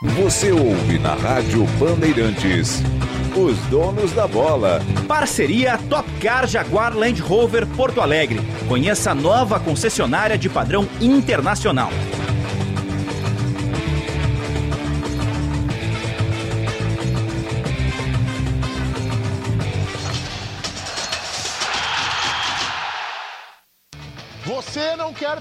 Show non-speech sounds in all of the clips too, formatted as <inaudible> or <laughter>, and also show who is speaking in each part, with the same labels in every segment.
Speaker 1: Você ouve na Rádio Bandeirantes. Os donos da bola.
Speaker 2: Parceria Top Car Jaguar Land Rover Porto Alegre. Conheça a nova concessionária de padrão internacional.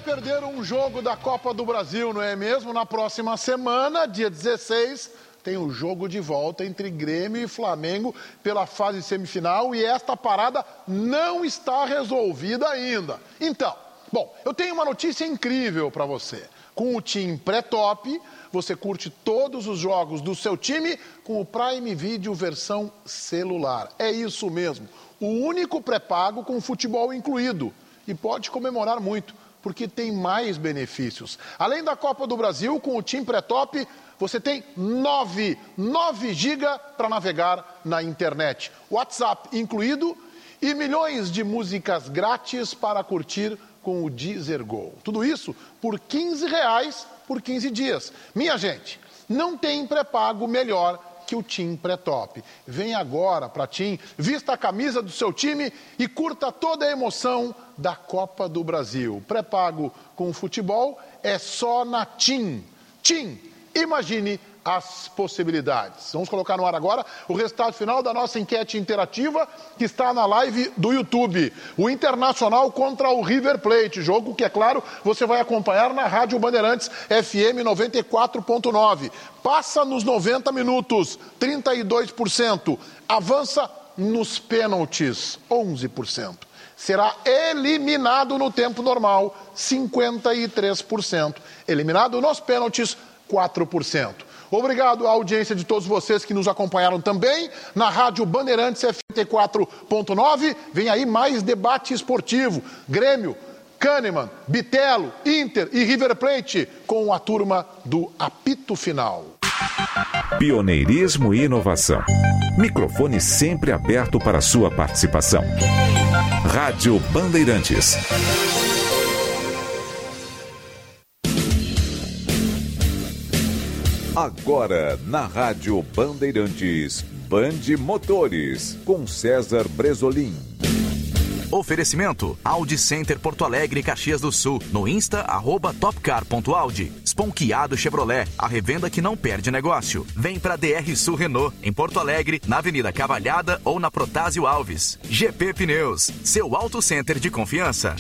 Speaker 3: Não quer perder um jogo da Copa do Brasil, não é mesmo? Na próxima semana, dia 16, tem o jogo de volta entre Grêmio e Flamengo pela fase semifinal e esta parada não está resolvida ainda. Então, bom, eu tenho uma notícia incrível para você. Com o time pré-top, você curte todos os jogos do seu time com o Prime Video versão celular. É isso mesmo. O único pré-pago com futebol incluído e pode comemorar muito, porque tem mais benefícios. Além da Copa do Brasil, com o Tim Pré-Top, você tem 9, 9 GB para navegar na internet. WhatsApp incluído e milhões de músicas grátis para curtir com o Deezer Go. Tudo isso por 15 reais por 15 dias. Minha gente, não tem pré-pago melhor que o Tim Pré-Top. Vem agora para Tim, vista a camisa do seu time e curta toda a emoção da Copa do Brasil. Pré-pago com futebol é só na Tim. Tim, imagine as possibilidades. Vamos colocar no ar agora o resultado final da nossa enquete interativa que está na live do YouTube. O Internacional contra o River Plate, jogo que, é claro, você vai acompanhar na Rádio Bandeirantes FM 94.9. Passa nos 90 minutos, 32%. Avança nos pênaltis, 11% será eliminado no tempo normal, 53%. Eliminado nos pênaltis, 4%. Obrigado à audiência de todos vocês que nos acompanharam também na Rádio Bandeirantes F4.9. Vem aí mais debate esportivo. Grêmio, Kahneman, Bitelo, Inter e River Plate com a turma do apito final.
Speaker 1: Pioneirismo e inovação. Microfone sempre aberto para sua participação. Rádio Bandeirantes. Agora na Rádio Bandeirantes, Bande Motores, com César Bresolim.
Speaker 4: Oferecimento Audi Center Porto Alegre, Caxias do Sul. No Insta, arroba topcar.audi. Sponkeado Chevrolet, a revenda que não perde negócio. Vem pra DR Sul Renault, em Porto Alegre, na Avenida Cavalhada ou na Protásio Alves. GP Pneus, seu auto center de confiança.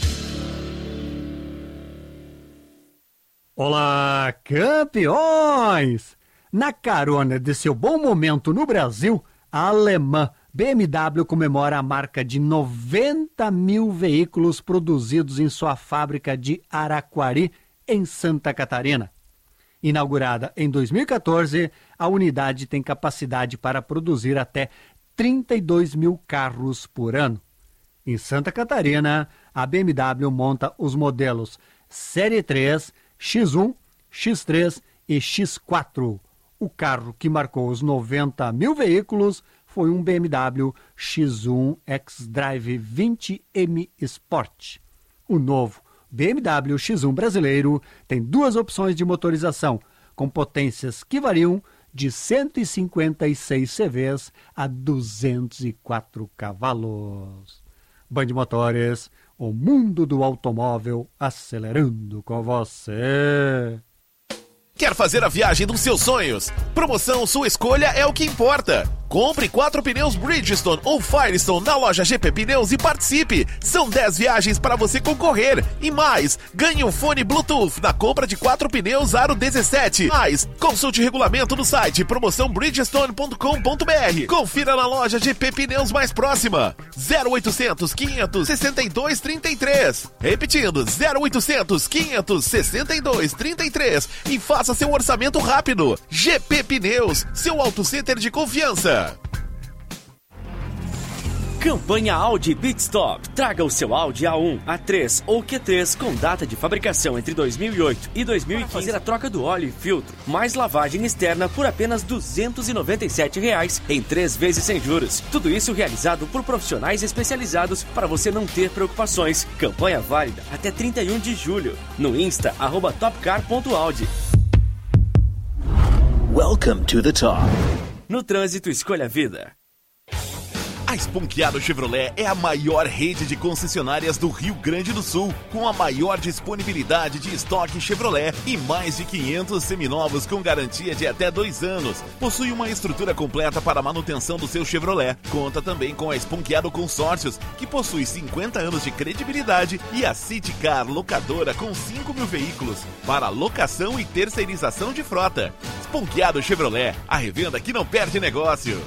Speaker 5: Olá, campeões! Na carona de seu bom momento no Brasil, a alemã BMW comemora a marca de 90 mil veículos produzidos em sua fábrica de Araquari, em Santa Catarina. Inaugurada em 2014, a unidade tem capacidade para produzir até 32 mil carros por ano. Em Santa Catarina, a BMW monta os modelos Série 3, X1, X3 e X4. O carro que marcou os 90 mil veículos foi um BMW X1 X-Drive 20M Sport. O novo BMW X1 brasileiro tem duas opções de motorização, com potências que variam de 156 CVs a 204 cavalos. Band Motores, o mundo do automóvel acelerando com você.
Speaker 6: Quer fazer a viagem dos seus sonhos? Promoção Sua Escolha é o que importa. Compre quatro pneus Bridgestone ou Firestone na loja GP Pneus e participe. São 10 viagens para você concorrer. E mais, ganhe um fone Bluetooth na compra de quatro pneus Aro 17. Mais, consulte regulamento no site promoçãobridgestone.com.br. Confira na loja GP Pneus mais próxima. 0800 562 33. Repetindo, 0800 562 33 e faça seu orçamento rápido. GP Pneus, seu auto center de confiança.
Speaker 7: Campanha Audi Bitstop. Traga o seu Audi A1, A3 ou Q3 com data de fabricação entre 2008 e 2015 para fazer a troca do óleo e filtro, mais lavagem externa por apenas 297 reais em três vezes sem juros. Tudo isso realizado por profissionais especializados para você não ter preocupações. Campanha válida até 31 de julho. No Insta, arroba topcar.audi. Welcome to the top. No trânsito, escolha a vida.
Speaker 6: A Esponqueado Chevrolet é a maior rede de concessionárias do Rio Grande do Sul, com a maior disponibilidade de estoque Chevrolet e mais de 500 seminovos com garantia de até dois anos. Possui uma estrutura completa para a manutenção do seu Chevrolet. Conta também com a Esponqueado Consórcios, que possui 50 anos de credibilidade, e a Citicar Locadora com 5 mil veículos para locação e terceirização de frota. Esponqueado Chevrolet, a revenda que não perde negócio.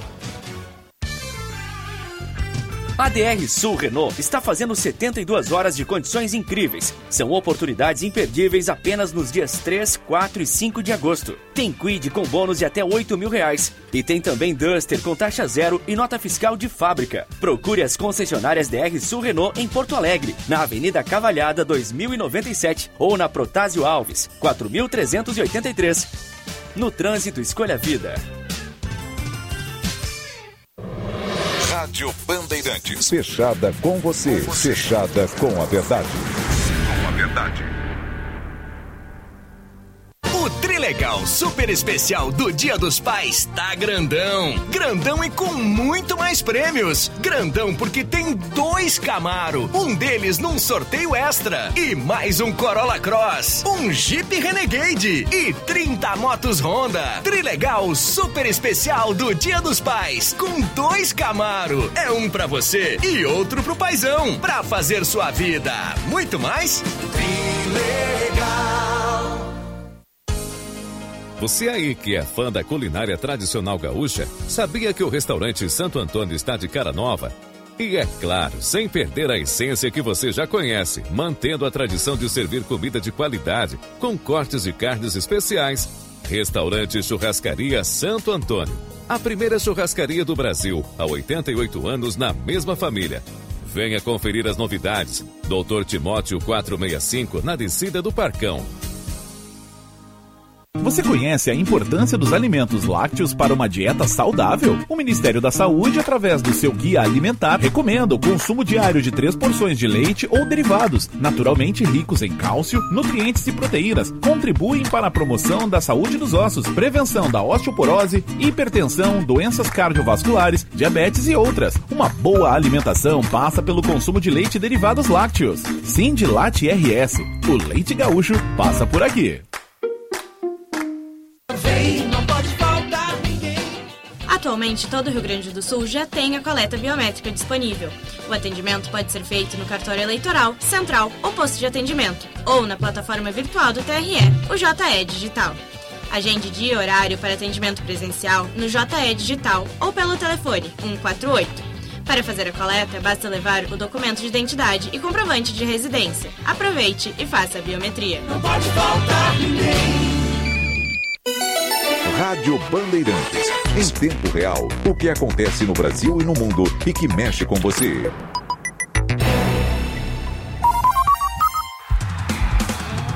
Speaker 7: A DR Sul Renault está fazendo 72 horas de condições incríveis. São oportunidades imperdíveis apenas nos dias 3, 4 e 5 de agosto. Tem Quid com bônus de até 8 mil reais. E tem também Duster com taxa zero e nota fiscal de fábrica. Procure as concessionárias DR Sul Renault em Porto Alegre, na Avenida Cavalhada 2097 ou na Protásio Alves, 4383. No trânsito, escolha vida.
Speaker 1: Rádio Bandeirantes. Fechada com você. Fechada com a verdade. Com a verdade.
Speaker 8: O Trilegal Super Especial do Dia dos Pais tá grandão. Grandão e com muito mais prêmios. Grandão porque tem dois Camaro, um deles num sorteio extra e mais um Corolla Cross, um Jeep Renegade e 30 motos Honda. Trilegal Super Especial do Dia dos Pais com dois Camaro. É um para você e outro pro paizão, para fazer sua vida muito mais. Trilegal.
Speaker 9: Você aí que é fã da culinária tradicional gaúcha, sabia que o restaurante Santo Antônio está de cara nova? E é claro, sem perder a essência que você já conhece, mantendo a tradição de servir comida de qualidade, com cortes de carnes especiais. Restaurante Churrascaria Santo Antônio. A primeira churrascaria do Brasil, há 88 anos na mesma família. Venha conferir as novidades. Doutor Timóteo 465, na descida do Parcão.
Speaker 2: Você conhece a importância dos alimentos lácteos para uma dieta saudável? O Ministério da Saúde, através do seu guia alimentar, recomenda o consumo diário de três porções de leite ou derivados, naturalmente ricos em cálcio, nutrientes e proteínas. Contribuem para a promoção da saúde dos ossos, prevenção da osteoporose, hipertensão, doenças cardiovasculares, diabetes e outras. Uma boa alimentação passa pelo consumo de leite e derivados lácteos. Sim de Late RS. O leite gaúcho passa por aqui.
Speaker 10: Atualmente, todo o Rio Grande do Sul já tem a coleta biométrica disponível. O atendimento pode ser feito no cartório eleitoral, central ou posto de atendimento, ou na plataforma virtual do TRE, o JE Digital. Agende dia e horário para atendimento presencial no JE Digital ou pelo telefone 148. Para fazer a coleta, basta levar o documento de identidade e comprovante de residência. Aproveite e faça a biometria. Não pode faltar ninguém.
Speaker 1: Rádio Bandeirantes. Em tempo real, o que acontece no Brasil e no mundo e que mexe com você.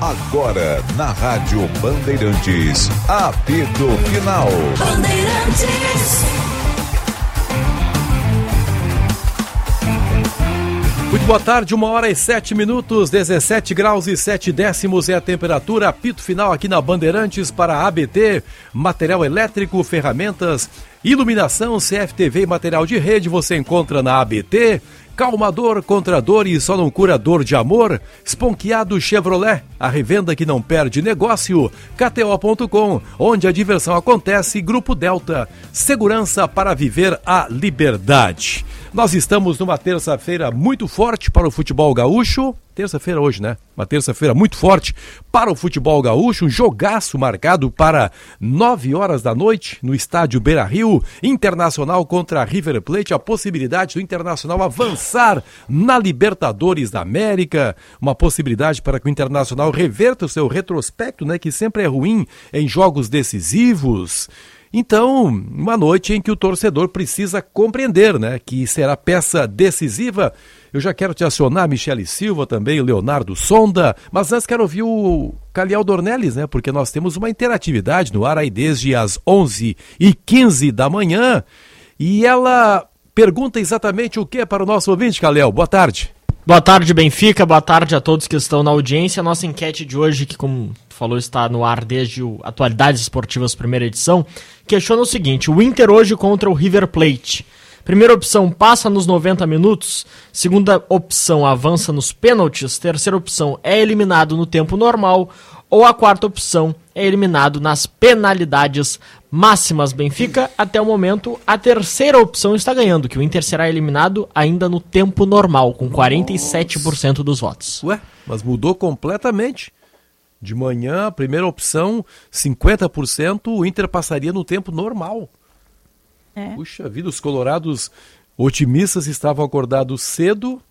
Speaker 1: Agora, na Rádio Bandeirantes, apito final. Bandeirantes.
Speaker 11: Boa tarde, uma hora e sete minutos, 17 graus e sete décimos é a temperatura. Apito final aqui na Bandeirantes para ABT, material elétrico, ferramentas, iluminação, CFTV e material de rede você encontra na ABT. Calmador contra dor e só não cura dor de amor. Esponqueado Chevrolet, a revenda que não perde negócio. KTO.com, onde a diversão acontece. Grupo Delta, segurança para viver a liberdade. Nós estamos numa terça-feira muito forte para o futebol gaúcho. Terça-feira hoje, né? Uma terça-feira muito forte para o futebol gaúcho. Um jogaço marcado para 9 horas da noite no estádio Beira Rio. Internacional contra River Plate. A possibilidade do Internacional avançar na Libertadores da América. Uma possibilidade para que o Internacional reverta o seu retrospecto, né? Que sempre é ruim em jogos decisivos. Então, uma noite em que o torcedor precisa compreender, né, que será peça decisiva. Eu já quero te acionar, Michele Silva também, Leonardo Sonda, mas antes quero ouvir o Caliel Dornelles, né, porque nós temos uma interatividade no ar aí desde as 11 e 15 da manhã, e ela pergunta exatamente o que para o nosso ouvinte, Caliel. Boa tarde.
Speaker 12: Boa tarde, Benfica. Boa tarde a todos que estão na audiência. A nossa enquete de hoje, que como falou está no ar desde o Atualidades Esportivas primeira edição, questiona o seguinte: o Inter hoje contra o River Plate. Primeira opção passa nos 90 minutos, segunda opção avança nos pênaltis, terceira opção é eliminado no tempo normal, ou a quarta opção é eliminado nas penalidades máximas. Benfica, até o momento, a terceira opção está ganhando, que o Inter será eliminado ainda no tempo normal, com 47% dos votos.
Speaker 11: Ué, mas mudou completamente. De manhã, a primeira opção, 50%, o Inter passaria no tempo normal. É. Puxa vida, os colorados otimistas estavam acordados cedo.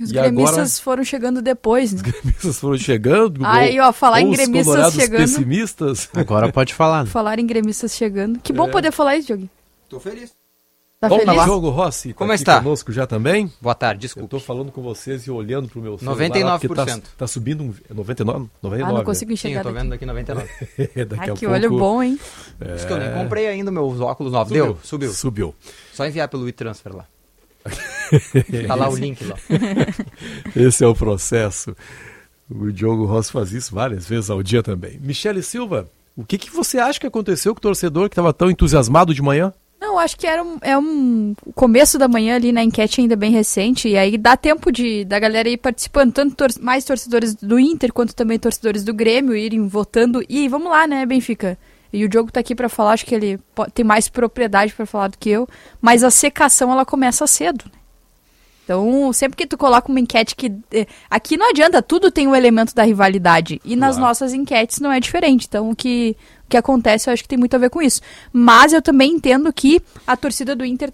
Speaker 13: Os e gremistas agora... foram chegando depois, né?
Speaker 11: Os gremistas foram chegando. <laughs>
Speaker 13: Aí, ó, falar em gremistas chegando.
Speaker 11: pessimistas.
Speaker 12: Agora pode falar.
Speaker 13: Né? Falar em gremistas chegando. Que bom é. poder falar isso, Diogo.
Speaker 14: Tô feliz.
Speaker 11: Tá Bom feliz? jogo, Rossi. Tá
Speaker 14: Como está?
Speaker 11: conosco já também.
Speaker 14: Boa tarde, desculpa.
Speaker 11: Eu tô falando com vocês e olhando pro meu
Speaker 14: celular. 99%.
Speaker 11: Tá, tá subindo um... 99? 99.
Speaker 13: Ah, não consigo enxergar
Speaker 14: Sim, eu tô vendo aqui 99.
Speaker 13: daqui ah, <laughs> que pouco... olho bom, hein?
Speaker 14: É... Isso que eu nem comprei ainda meus óculos novos. Subiu. Deu? Subiu.
Speaker 11: Subiu.
Speaker 14: Só enviar pelo e-transfer lá. <laughs> tá lá o link lá. <laughs>
Speaker 11: Esse é o processo. O Diogo Rossi faz isso várias vezes ao dia também. Michele Silva, o que, que você acha que aconteceu com o torcedor que estava tão entusiasmado de manhã?
Speaker 13: Não, acho que era um, é um começo da manhã ali na enquete ainda bem recente, e aí dá tempo de da galera ir participando, tanto tor mais torcedores do Inter quanto também torcedores do Grêmio irem votando. E vamos lá, né, Benfica? E o Diogo tá aqui para falar, acho que ele tem mais propriedade para falar do que eu, mas a secação ela começa cedo, né? Então, sempre que tu coloca uma enquete que. Eh, aqui não adianta, tudo tem um elemento da rivalidade. E nas nossas enquetes não é diferente. Então, o que, que acontece, eu acho que tem muito a ver com isso. Mas eu também entendo que a torcida do Inter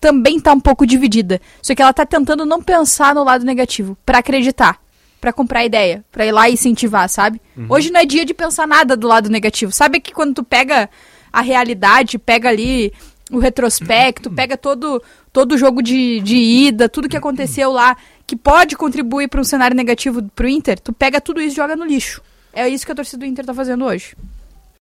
Speaker 13: também tá um pouco dividida. Só que ela tá tentando não pensar no lado negativo, para acreditar, para comprar ideia, para ir lá e incentivar, sabe? Uhum. Hoje não é dia de pensar nada do lado negativo. Sabe que quando tu pega a realidade, pega ali o retrospecto, pega todo todo o jogo de, de ida, tudo que aconteceu lá, que pode contribuir para um cenário negativo para o Inter, tu pega tudo isso e joga no lixo. É isso que a torcida do Inter está fazendo hoje.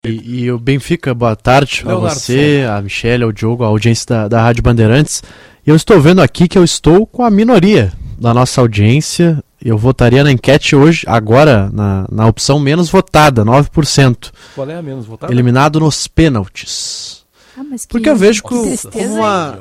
Speaker 12: E, e, o Benfica, boa tarde a você, a Michelle, ao Diogo, a audiência da, da Rádio Bandeirantes. Eu estou vendo aqui que eu estou com a minoria da nossa audiência. Eu votaria na enquete hoje, agora, na, na opção menos votada, 9%.
Speaker 11: Qual é a menos votada?
Speaker 12: Eliminado nos pênaltis.
Speaker 13: Ah,
Speaker 12: Porque eu vejo como, como uma,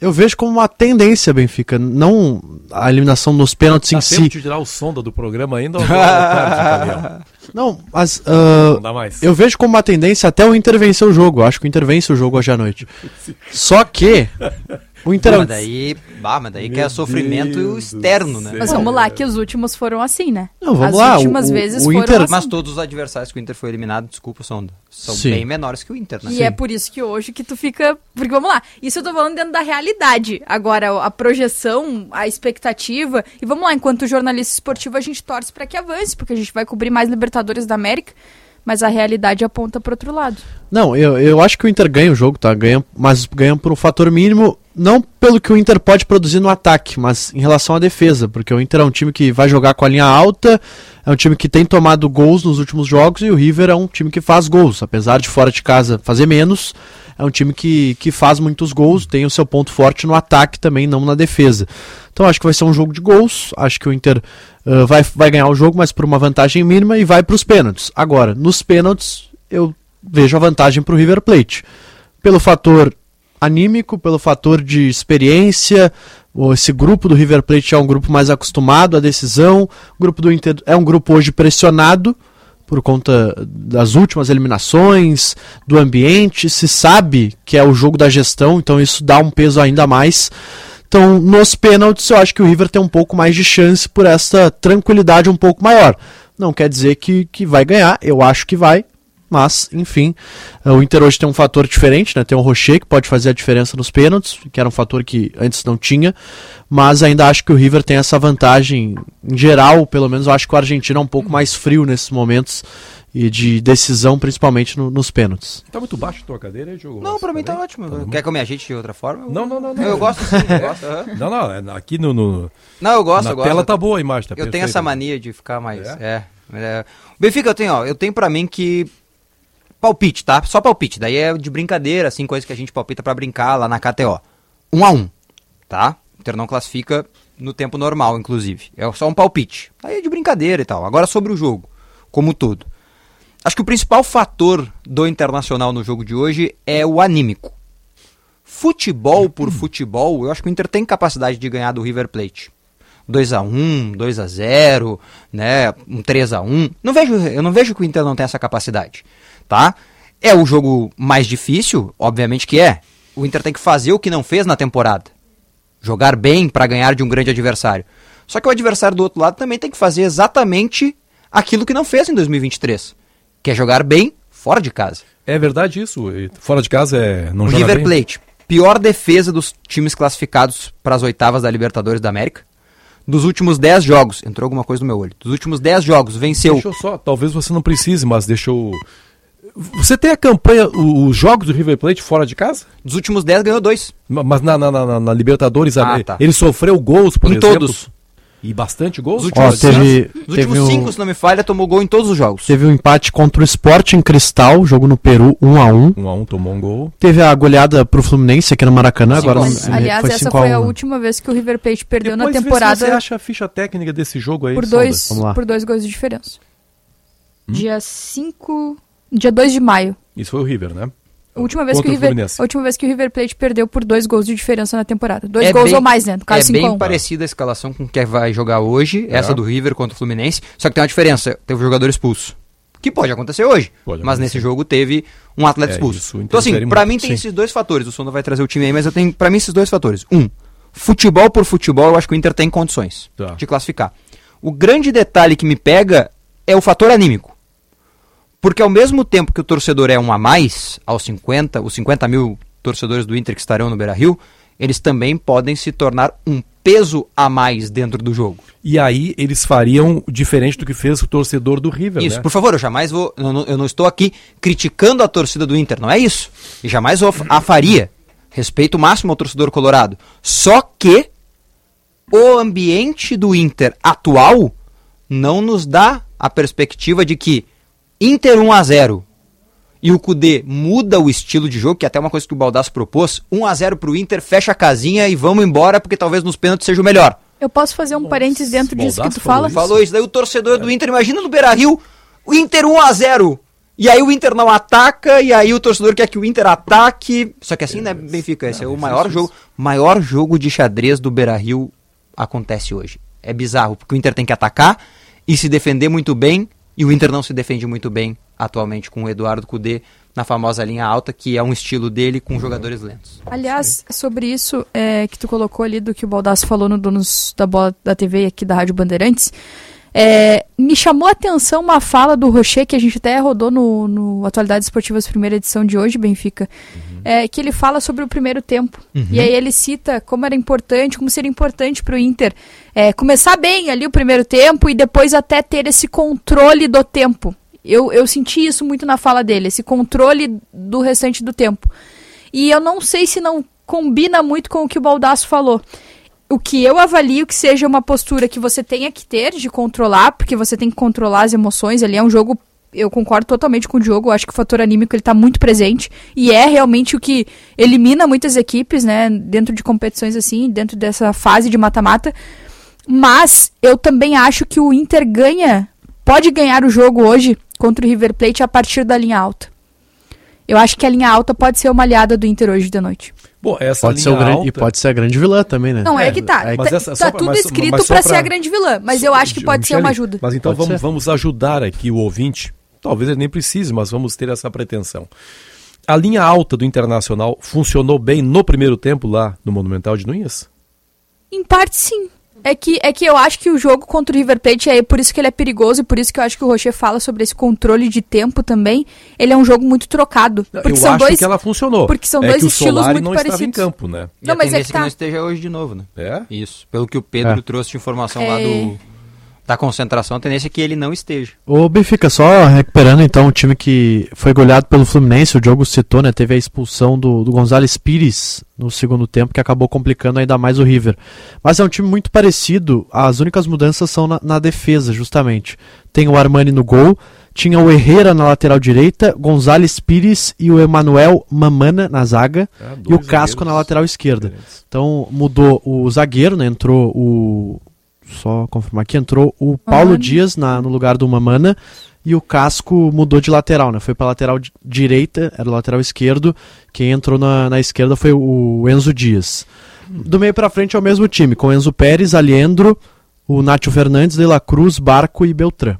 Speaker 12: eu vejo como uma tendência, Benfica, não a eliminação nos pênaltis
Speaker 11: Dá
Speaker 12: em si.
Speaker 11: de tirar o sonda do programa ainda ou tarde, <laughs>
Speaker 12: Não, mas uh, não dá mais. eu vejo como uma tendência até o Inter vencer o jogo. Eu acho que o Inter vence o jogo hoje à noite. <laughs> Só que o Inter...
Speaker 14: Mas daí, bah, mas daí que é sofrimento Deus externo, né?
Speaker 13: Mas vamos lá, que os últimos foram assim, né?
Speaker 12: Não, vamos
Speaker 13: As
Speaker 12: lá.
Speaker 13: últimas
Speaker 12: o,
Speaker 13: vezes
Speaker 12: o
Speaker 13: foram
Speaker 12: Inter...
Speaker 13: assim.
Speaker 14: Mas todos os adversários que o Inter foi eliminado, desculpa, Sonda, são Sim. bem menores que o Inter, né?
Speaker 13: E
Speaker 14: Sim.
Speaker 13: é por isso que hoje que tu fica... Porque vamos lá, isso eu tô falando dentro da realidade. Agora, a projeção, a expectativa... E vamos lá, enquanto jornalista esportivo, a gente torce para que avance, porque a gente vai cobrir mais Libertadores da América mas a realidade aponta para outro lado.
Speaker 12: Não, eu, eu acho que o Inter ganha o jogo, tá? Ganha, mas ganha por um fator mínimo, não pelo que o Inter pode produzir no ataque, mas em relação à defesa, porque o Inter é um time que vai jogar com a linha alta, é um time que tem tomado gols nos últimos jogos e o River é um time que faz gols, apesar de fora de casa fazer menos, é um time que, que faz muitos gols, tem o seu ponto forte no ataque também, não na defesa. Então acho que vai ser um jogo de gols, acho que o Inter uh, vai, vai ganhar o jogo, mas por uma vantagem mínima e vai para os pênaltis. Agora, nos pênaltis, eu vejo a vantagem para o River Plate. Pelo fator anímico, pelo fator de experiência, esse grupo do River Plate é um grupo mais acostumado à decisão, o grupo do Inter é um grupo hoje pressionado, por conta das últimas eliminações, do ambiente, se sabe que é o jogo da gestão, então isso dá um peso ainda mais. Então, nos pênaltis, eu acho que o River tem um pouco mais de chance por essa tranquilidade um pouco maior. Não quer dizer que, que vai ganhar, eu acho que vai, mas, enfim, eh, o Inter hoje tem um fator diferente, né? Tem o Rocher que pode fazer a diferença nos pênaltis, que era um fator que antes não tinha, mas ainda acho que o River tem essa vantagem em geral, pelo menos eu acho que o argentino é um pouco mais frio nesses momentos e de decisão, principalmente no, nos pênaltis.
Speaker 11: Tá muito baixo a tua cadeira Diogo?
Speaker 14: Não, pra mim tá ótimo. Tá Quer que eu me agite de outra forma?
Speaker 11: Não, não, não. não
Speaker 14: eu, gosto sim, eu gosto.
Speaker 11: Uhum. Não, não, é aqui no, no...
Speaker 14: Não, eu gosto,
Speaker 11: na
Speaker 14: eu gosto.
Speaker 11: tela tá boa a imagem, tá
Speaker 14: Eu
Speaker 11: perfeito.
Speaker 14: tenho essa mania de ficar mais... É? é, é. Benfica, eu tenho, ó, eu tenho pra mim que palpite, tá? Só palpite. Daí é de brincadeira, assim, coisa que a gente palpita para brincar lá na KTO. Um a um, tá? O Inter não classifica no tempo normal, inclusive. É só um palpite. Aí é de brincadeira e tal. Agora sobre o jogo, como todo. Acho que o principal fator do Internacional no jogo de hoje é o anímico. Futebol por futebol, eu acho que o Inter tem capacidade de ganhar do River Plate. 2 a 1 2 a 0 né, um 3 a 1 não vejo, Eu não vejo que o Inter não tem essa capacidade. Tá? É o jogo mais difícil, obviamente que é. O Inter tem que fazer o que não fez na temporada. Jogar bem para ganhar de um grande adversário. Só que o adversário do outro lado também tem que fazer exatamente aquilo que não fez em 2023, que é jogar bem fora de casa.
Speaker 11: É verdade isso? Fora de casa é não
Speaker 14: o
Speaker 11: joga
Speaker 14: River
Speaker 11: bem?
Speaker 14: Plate, pior defesa dos times classificados para as oitavas da Libertadores da América. Dos últimos 10 jogos, entrou alguma coisa no meu olho. Dos últimos 10 jogos, venceu.
Speaker 11: Deixa eu só, talvez você não precise, mas deixa eu. Você tem a campanha, o- os jogos do River Plate fora de casa?
Speaker 14: Dos últimos 10 ganhou dois.
Speaker 11: Mas na, na, na- na- na Libertadores,
Speaker 14: Ah,
Speaker 11: a-
Speaker 14: tá.
Speaker 11: ele sofreu gols, por
Speaker 14: Em
Speaker 11: exemplo?
Speaker 14: todos.
Speaker 11: E bastante gols?
Speaker 14: Os últimos,
Speaker 12: Ó, teve-
Speaker 14: cinco, os
Speaker 12: teve
Speaker 14: últimos
Speaker 12: um-
Speaker 14: cinco, se não me falha, tomou gol em todos os jogos.
Speaker 12: Teve um empate contra o Sporting Cristal, jogo no Peru, 1 a 1
Speaker 11: Um a um tomou um gol.
Speaker 12: Teve a goleada pro Fluminense aqui no Maracanã,
Speaker 14: Cinco
Speaker 12: agora
Speaker 14: a um.
Speaker 12: não-
Speaker 13: Aliás,
Speaker 12: foi
Speaker 13: essa
Speaker 12: 5 a
Speaker 13: foi a
Speaker 12: 1, né?
Speaker 13: última vez que o River Plate perdeu
Speaker 11: Depois
Speaker 13: na
Speaker 11: vê se
Speaker 13: temporada
Speaker 11: você acha a ficha técnica desse jogo aí.
Speaker 13: por dois,
Speaker 12: Vamos lá.
Speaker 13: por dois gols de diferença.
Speaker 11: Hum?
Speaker 13: Dia 5. Dia 2 de maio.
Speaker 11: Isso foi o River, né?
Speaker 13: A última, vez que
Speaker 11: Contra
Speaker 13: o
Speaker 11: o
Speaker 13: River,
Speaker 11: Fluminense.
Speaker 13: a última vez que o River Plate perdeu por dois gols de diferença na temporada. Dois
Speaker 14: É
Speaker 13: gols
Speaker 14: bem-
Speaker 13: ou mais, né? No caso,
Speaker 14: é
Speaker 13: 5 a
Speaker 14: bem
Speaker 13: 1.
Speaker 14: parecida a escalação com que vai jogar hoje,
Speaker 11: É.
Speaker 14: essa do River contra o Fluminense. Só que tem uma diferença: teve um jogador expulso. Que pode acontecer hoje.
Speaker 11: Pode
Speaker 14: mas
Speaker 11: acontecer.
Speaker 14: nesse jogo teve um atleta
Speaker 11: É,
Speaker 14: expulso.
Speaker 11: isso
Speaker 14: então, assim,
Speaker 11: muito.
Speaker 14: mim tem
Speaker 11: Sim.
Speaker 14: esses dois fatores. O Sonda vai trazer o time aí, mas eu tenho, pra mim, esses dois fatores. Um, futebol por futebol, eu acho que o Inter tem condições
Speaker 11: Tá.
Speaker 14: de classificar. O grande detalhe que me pega é o fator anímico. Porque ao mesmo tempo que o torcedor é um a mais, aos 50, os 50 mil torcedores do Inter que estarão no Beira Rio, eles também podem se tornar um peso a mais dentro do jogo.
Speaker 11: E aí eles fariam diferente do que fez o torcedor do River,
Speaker 14: Isso,
Speaker 11: né?
Speaker 14: por favor, eu jamais vou. Eu não, eu não estou aqui criticando a torcida do Inter, não é isso. E jamais a faria. Respeito máximo ao torcedor colorado. Só que o ambiente do Inter atual não nos dá a perspectiva de que Inter 1 a 0 e o Cudê muda o estilo de jogo, que é até uma coisa que o Baldasso propôs, 1 a 0 pro Inter, fecha a casinha e vamos embora porque talvez nos pênaltis seja o melhor.
Speaker 13: Eu posso fazer um parênteses dentro disso que
Speaker 11: Baldasso
Speaker 13: tu fala?
Speaker 11: falou
Speaker 14: Falou isso, daí o torcedor do Inter, imagina no Beira-Rio, o Inter 1 a 0 E aí o Inter não ataca, e aí o torcedor quer que o Inter ataque. Só que assim, né, Benfica, esse é o maior jogo, maior jogo de xadrez do Beira-Rio acontece hoje. É bizarro, porque o Inter tem que atacar e se defender muito bem, e o Inter não se defende muito bem atualmente com o Eduardo Cudê na famosa linha alta, que é um estilo dele com jogadores lentos.
Speaker 13: Aliás, sobre isso é, que tu colocou ali do que o Baldasso falou no Donos da Bola da TV aqui da Rádio Bandeirantes, é, me chamou a atenção uma fala do Rocher, que a gente até rodou no, no Atualidades Esportivas primeira edição de hoje, Benfica, é, que ele fala sobre o primeiro tempo.
Speaker 15: Uhum.
Speaker 13: E aí ele cita como era importante, como seria importante para o Inter é, começar bem ali o primeiro tempo e depois até ter esse controle do tempo. Eu, eu senti isso muito na fala dele, esse controle do restante do tempo. E eu não sei se não combina muito com o que o Baldasso falou. O que eu avalio que seja uma postura que você tenha que ter de controlar, porque você tem que controlar as emoções ali. É um jogo, eu concordo totalmente com o Diogo, acho que o fator anímico ele tá muito presente. E é realmente o que elimina muitas equipes, né, dentro de competições assim, dentro dessa fase de mata-mata. Mas eu também acho que o Inter ganha, pode ganhar o jogo hoje contra o River Plate a partir da linha alta. Eu acho que a linha alta pode ser uma aliada do Inter hoje de noite.
Speaker 11: Bom, essa
Speaker 12: Pode ser grande,
Speaker 11: alta-
Speaker 12: e pode ser a grande vilã também, né?
Speaker 13: Não, é, que tá.
Speaker 11: mas
Speaker 13: tá
Speaker 11: essa-
Speaker 13: tá
Speaker 11: pra-
Speaker 13: tudo
Speaker 11: mas-
Speaker 13: escrito pra ser a grande vilã, mas eu acho que pode ser
Speaker 11: Michele,
Speaker 13: uma ajuda.
Speaker 11: Mas então vamos,
Speaker 12: ser.
Speaker 11: vamos ajudar aqui o ouvinte. Talvez ele nem precise, mas vamos ter essa pretensão. A linha alta do Internacional funcionou bem no primeiro tempo lá no Monumental de Nunes?
Speaker 13: Em parte, sim. É que, é que eu acho que o jogo contra o River Plate é por isso que ele é perigoso e por isso que eu acho que o Rocher fala sobre esse controle de tempo também. Ele é um jogo muito trocado. Porque
Speaker 11: eu
Speaker 13: são
Speaker 11: acho
Speaker 13: dois,
Speaker 11: que ela funcionou.
Speaker 13: Porque são
Speaker 11: é
Speaker 13: dois estilos
Speaker 11: Solari
Speaker 13: muito
Speaker 11: não
Speaker 13: parecidos.
Speaker 11: estava em campo, né?
Speaker 14: E
Speaker 13: Não, mas é que
Speaker 14: que, não
Speaker 13: tá.
Speaker 14: esteja hoje de novo, né?
Speaker 11: É?
Speaker 14: Isso. Pelo que o Pedro
Speaker 12: É.
Speaker 14: trouxe de informação lá
Speaker 13: É.
Speaker 14: do da concentração, a tendência é que ele não esteja.
Speaker 12: O Benfica, só recuperando então o time que foi goleado pelo Fluminense, o Diogo citou, né? Teve a expulsão do, do Gonzalez Pires no segundo tempo, que acabou complicando ainda mais o River. Mas é um time muito parecido, as únicas mudanças são na, na defesa, justamente. Tem o Armani no gol, tinha o Herrera na lateral direita, Gonzalez Pires e o Emanuel Mamana na zaga,
Speaker 11: Ah,
Speaker 12: e o Casco na lateral esquerda.
Speaker 11: diferentes.
Speaker 12: Então mudou o zagueiro, né? Entrou o. Só confirmar aqui, entrou o Paulo
Speaker 13: Mamana.
Speaker 12: Dias na, no lugar do Mamana e o Casco mudou de lateral, né? Foi para lateral direita, era o lateral esquerdo. Quem entrou na, na esquerda foi o Enzo Dias. Do meio para frente é o mesmo time, com Enzo Pérez, Aliendro, o Nátio Fernandes, De La Cruz, Barco e Beltrán.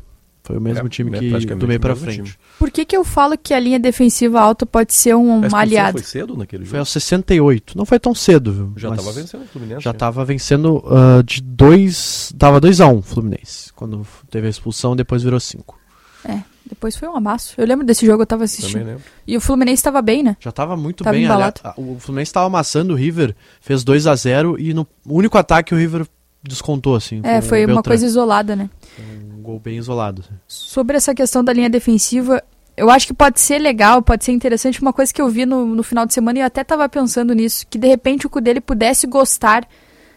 Speaker 12: Foi o mesmo é, time que do meio para frente. Time.
Speaker 13: Por que, que eu falo que a linha defensiva alta pode ser um, aliado?
Speaker 11: Foi cedo naquele jogo?
Speaker 12: Foi aos 68. Não foi tão cedo, viu?
Speaker 11: Já estava vencendo o Fluminense.
Speaker 12: Já estava vencendo uh, de 2. Tava 2 a 1 um, Fluminense. Quando teve a expulsão, depois virou 5.
Speaker 13: É, depois foi um amasso. Eu lembro desse jogo, eu tava assistindo. Também lembro. E o Fluminense estava bem, né?
Speaker 12: Já estava muito tava bem. Aliás, o Fluminense estava amassando o River, fez 2 a 0 e no único ataque o River descontou, assim.
Speaker 13: É, foi uma coisa isolada, né?
Speaker 12: Um gol bem isolado.
Speaker 13: Sobre essa questão da linha defensiva, eu acho que pode ser legal, pode ser interessante. Uma coisa que eu vi no, no final de semana e eu até estava pensando nisso, que de repente o dele pudesse gostar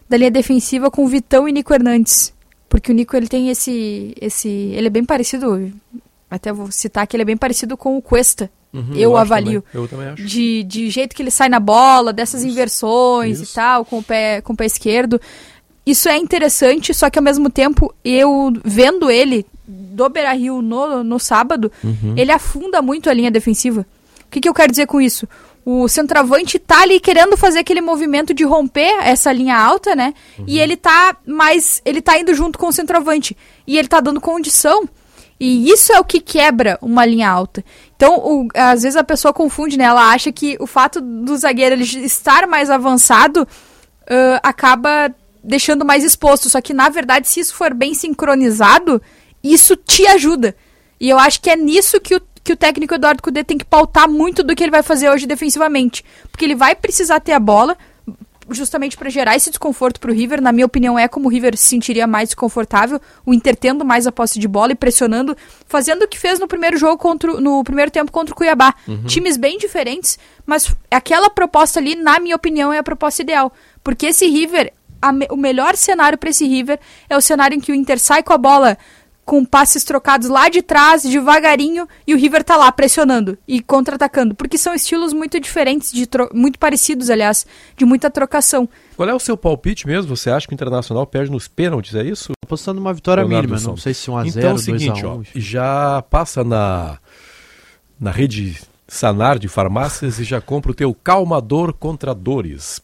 Speaker 13: da linha defensiva com Vitão e Nico Hernandes. Porque o Nico ele tem esse. esse ele é bem parecido. Até vou citar que ele é bem parecido com o Cuesta. Uhum, eu, eu avalio.
Speaker 11: Também. Eu também acho.
Speaker 13: De, de jeito que ele sai na bola, dessas Isso. inversões Isso. e tal, com o, pé, com o pé esquerdo isso é interessante, só que ao mesmo tempo, eu vendo ele do Beira Rio no, no sábado, uhum. ele afunda muito a linha defensiva. O que, que eu quero dizer com isso? O centroavante tá ali querendo fazer aquele movimento de romper essa linha alta, né? Uhum. E ele tá mais. Ele tá indo junto com o centroavante. E ele tá dando condição. E isso é o que quebra uma linha alta. Então, o, às vezes a pessoa confunde, né? Ela acha que o fato do zagueiro ele estar mais avançado uh, acaba deixando mais exposto. Só que, na verdade, se isso for bem sincronizado, isso te ajuda. E eu acho que é nisso que o, que o técnico Eduardo Cudê tem que pautar muito do que ele vai fazer hoje defensivamente. Porque ele vai precisar ter a bola, justamente para gerar esse desconforto para o River. Na minha opinião, é como o River se sentiria mais desconfortável, o Inter tendo mais a posse de bola e pressionando, fazendo o que fez no primeiro jogo contra no primeiro tempo contra o Cuiabá. Uhum. Times bem diferentes, mas aquela proposta ali, na minha opinião, é a proposta ideal. Porque esse River me, o melhor cenário para esse River é o cenário em que o Inter sai com a bola com passes trocados lá de trás, devagarinho, e o River tá lá pressionando e contra-atacando, porque são estilos muito diferentes, de muito parecidos, aliás, de muita trocação.
Speaker 11: Qual é o seu palpite mesmo? Você acha que o Internacional perde nos pênaltis, é isso?
Speaker 12: Apostando uma vitória Leonardo mínima, não sei se 1 a 0
Speaker 11: Então é o seguinte, ó, já passa na na rede Sanar de farmácias e já compra o teu calmador contra dores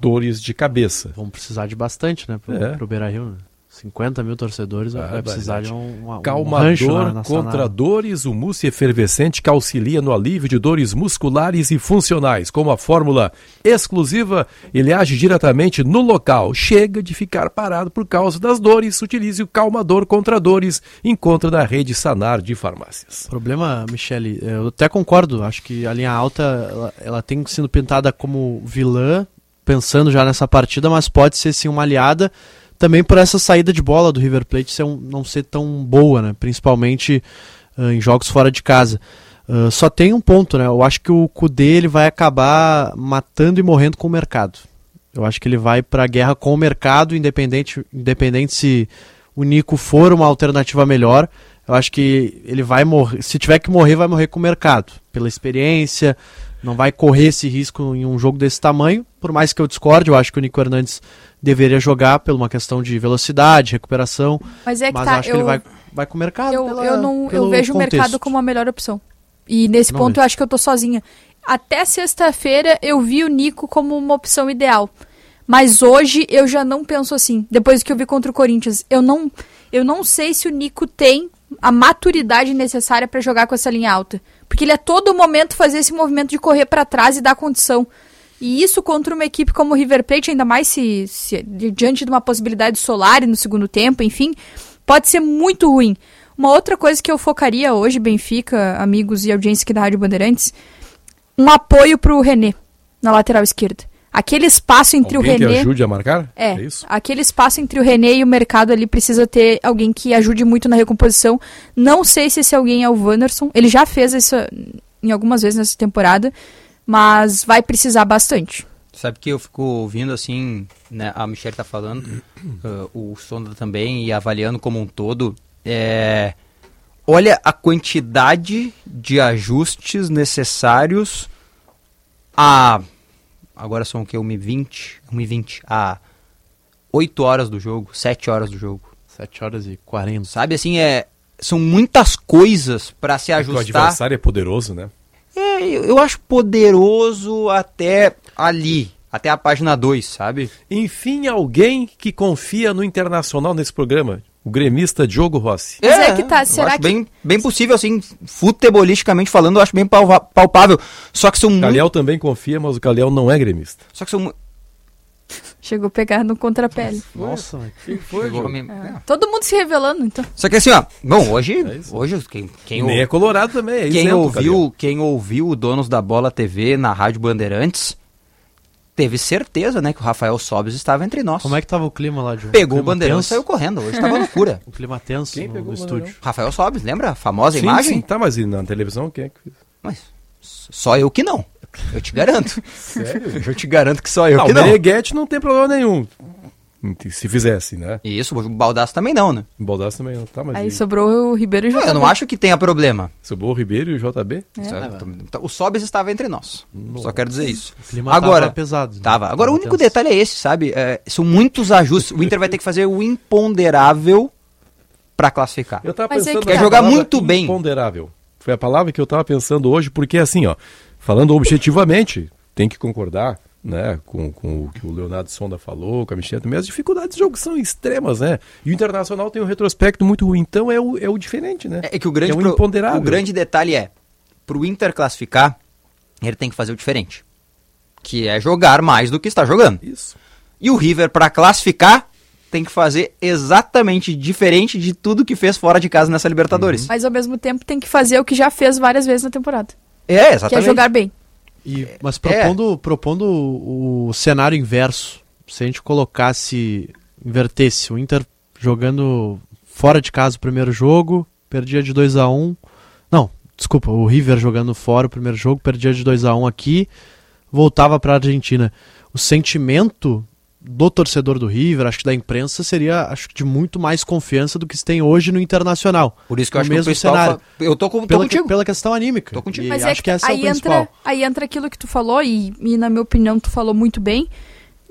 Speaker 11: dores de cabeça.
Speaker 12: Vamos precisar de bastante, né, pro, é. pro Beira Rio. Né? 50 mil torcedores ah, vai precisar de um, um
Speaker 11: Calmador um contra dores, o mousse efervescente que auxilia no alívio de dores musculares e funcionais. Com a fórmula exclusiva, ele age diretamente no local. Chega de ficar parado por causa das dores, utilize o Calmador contra dores. Encontra na rede Sanar de farmácias.
Speaker 12: Problema, Michele, eu até concordo. Acho que a linha alta ela, ela tem sido pintada como vilã pensando já nessa partida, mas pode ser sim uma aliada também por essa saída de bola do River Plate ser um, não ser tão boa, né? principalmente uh, em jogos fora de casa. Uh, só tem um ponto, né? Eu acho que o Kudê ele vai acabar matando e morrendo com o mercado. Eu acho que ele vai para a guerra com o mercado, independente, independente se o Nico for uma alternativa melhor. Eu acho que ele vai morrer. Se tiver que morrer, vai morrer com o mercado. Pela experiência, não vai correr esse risco em um jogo desse tamanho. Por mais que eu discorde, eu acho que o Nico Hernandes deveria jogar por uma questão de velocidade, recuperação.
Speaker 13: Mas é que
Speaker 12: mas
Speaker 13: tá,
Speaker 12: acho
Speaker 13: eu,
Speaker 12: que ele vai, vai com o mercado.
Speaker 13: Eu, pela, eu, não, eu vejo contexto. o mercado como a melhor opção. E nesse não ponto vejo. eu acho que eu tô sozinha. Até sexta-feira eu vi o Nico como uma opção ideal. Mas hoje eu já não penso assim. Depois que eu vi contra o Corinthians, eu não, eu não sei se o Nico tem a maturidade necessária para jogar com essa linha alta. Porque ele a todo momento fazer esse movimento de correr para trás e dar condição. E isso contra uma equipe como o River Plate, ainda mais se, se diante de uma possibilidade solar no segundo tempo, enfim, pode ser muito ruim. Uma outra coisa que eu focaria hoje, Benfica, amigos e audiência aqui da Rádio Bandeirantes, um apoio para o René na lateral esquerda. Aquele espaço entre
Speaker 11: alguém
Speaker 13: o René.
Speaker 11: que ajude a marcar?
Speaker 13: É, é isso? aquele espaço entre o René e o mercado ali precisa ter alguém que ajude muito na recomposição. Não sei se esse alguém é o Wanderson. Ele já fez isso em algumas vezes nessa temporada, mas vai precisar bastante.
Speaker 14: Sabe que eu fico ouvindo assim, né, a Michelle tá falando, uh, <clears throat> o Sonda também, e avaliando como um todo. É, olha a quantidade de ajustes necessários a agora são o que? 1h20? 1h20 a 8 horas do jogo, 7 horas do jogo.
Speaker 12: 7 horas e 40.
Speaker 14: Sabe assim, é. são muitas coisas para se
Speaker 11: É que O
Speaker 14: ajustar.
Speaker 11: adversário é poderoso, né?
Speaker 14: É, eu, eu acho poderoso até ali, até a página 2, sabe?
Speaker 11: Enfim, alguém que confia no Internacional nesse programa. O gremista Diogo Rossi.
Speaker 13: Mas é que tá,
Speaker 14: eu
Speaker 13: será
Speaker 14: acho
Speaker 13: que-
Speaker 14: bem, bem possível, assim, futebolisticamente falando, eu acho bem palpável. Só que são
Speaker 11: O
Speaker 14: muito.
Speaker 11: Calhau também confia, mas o Calhau não é gremista.
Speaker 14: Só que são.
Speaker 13: Chegou a pegar no contrapele.
Speaker 12: Nossa, que
Speaker 11: foi,
Speaker 14: me-
Speaker 13: É. Todo mundo se revelando, então.
Speaker 14: Só que assim, ó, bom, hoje, hoje quem, quem,
Speaker 11: nem é colorado também, é
Speaker 14: quem
Speaker 11: isento,
Speaker 14: ouviu, quem ouviu o Donos da Bola TV na Rádio Bandeirantes teve certeza, né, que o Rafael Sobes estava entre nós.
Speaker 12: Como é que tava o clima lá, Diogo?
Speaker 14: Pegou o bandeirão e saiu correndo. Hoje tava loucura. <laughs>
Speaker 12: O clima tenso
Speaker 11: Quem
Speaker 12: no,
Speaker 11: pegou
Speaker 12: no
Speaker 11: o
Speaker 12: estúdio.
Speaker 14: Rafael Sobes, lembra? A famosa
Speaker 11: Sim,
Speaker 14: imagem?
Speaker 11: sim, tá, mas na televisão quem é que fez?
Speaker 14: Mas só eu que não. Eu te garanto. <laughs>
Speaker 11: Sério?
Speaker 14: Eu te garanto que só eu
Speaker 11: Ah,
Speaker 14: que
Speaker 11: o
Speaker 14: não.
Speaker 11: Meneghetti não tem problema nenhum. Se fizesse, né?
Speaker 14: Isso, o Baldaço também não, né?
Speaker 11: O Baldaço também não. Tá, mas
Speaker 13: Aí
Speaker 11: e-
Speaker 13: sobrou o Ribeiro e o
Speaker 14: Eu
Speaker 13: JB.
Speaker 14: não acho que tenha problema.
Speaker 11: Sobrou o Ribeiro e o JB?
Speaker 14: É. O Sobes estava entre nós. Só quero dizer isso.
Speaker 12: O clima
Speaker 14: Agora,
Speaker 12: tava pesado, né?
Speaker 14: Tava. Agora, o
Speaker 12: Tava
Speaker 14: único
Speaker 12: tenso.
Speaker 14: detalhe é esse, sabe? É, são muitos ajustes. O Inter vai ter que fazer o imponderável pra classificar.
Speaker 11: Eu tava
Speaker 13: Mas é
Speaker 11: pensando
Speaker 13: que
Speaker 11: na
Speaker 14: Quer jogar muito bem.
Speaker 11: Imponderável. Foi a palavra que eu tava pensando hoje, porque assim, ó, falando objetivamente, tem que concordar, né, com, com o que o Leonardo Sonda falou, com a Michelle também, as dificuldades de jogo são extremas, né? E o Internacional tem um retrospecto muito ruim, então é o, é o diferente, né?
Speaker 14: É que o grande,
Speaker 11: é o
Speaker 14: pro-
Speaker 11: imponderável.
Speaker 14: o grande detalhe é, pro Inter classificar, ele tem que fazer o diferente. Que é jogar mais do que está jogando.
Speaker 11: Isso.
Speaker 14: E o River, pra classificar, tem que fazer exatamente diferente de tudo que fez fora de casa nessa Libertadores.
Speaker 13: Mas ao mesmo tempo tem que fazer o que já fez várias vezes na temporada.
Speaker 14: É,
Speaker 13: Que é
Speaker 14: exatamente.
Speaker 13: jogar bem.
Speaker 12: E, mas propondo, propondo o, cenário inverso, se a gente colocasse, invertesse, o Inter jogando fora de casa o primeiro jogo, perdia de 2 a 1 Não, desculpa, o River jogando fora o primeiro jogo, perdia de 2 a 1 aqui, voltava para a Argentina. O sentimento do torcedor do River, acho que da imprensa, seria acho que de muito mais confiança do que se tem hoje no Internacional.
Speaker 14: Por isso que eu acho que o
Speaker 12: mesmo
Speaker 14: principal
Speaker 12: cenário.
Speaker 14: fa- eu tô com- tô
Speaker 12: pela,
Speaker 14: contigo.
Speaker 12: Pela questão anímica.
Speaker 14: Tô contigo.
Speaker 12: E
Speaker 13: Mas
Speaker 12: acho
Speaker 13: é
Speaker 12: que,
Speaker 13: que,
Speaker 12: essa é o
Speaker 13: aí,
Speaker 12: principal.
Speaker 13: entra, aí entra aquilo que tu falou, e, e na minha opinião tu falou muito bem,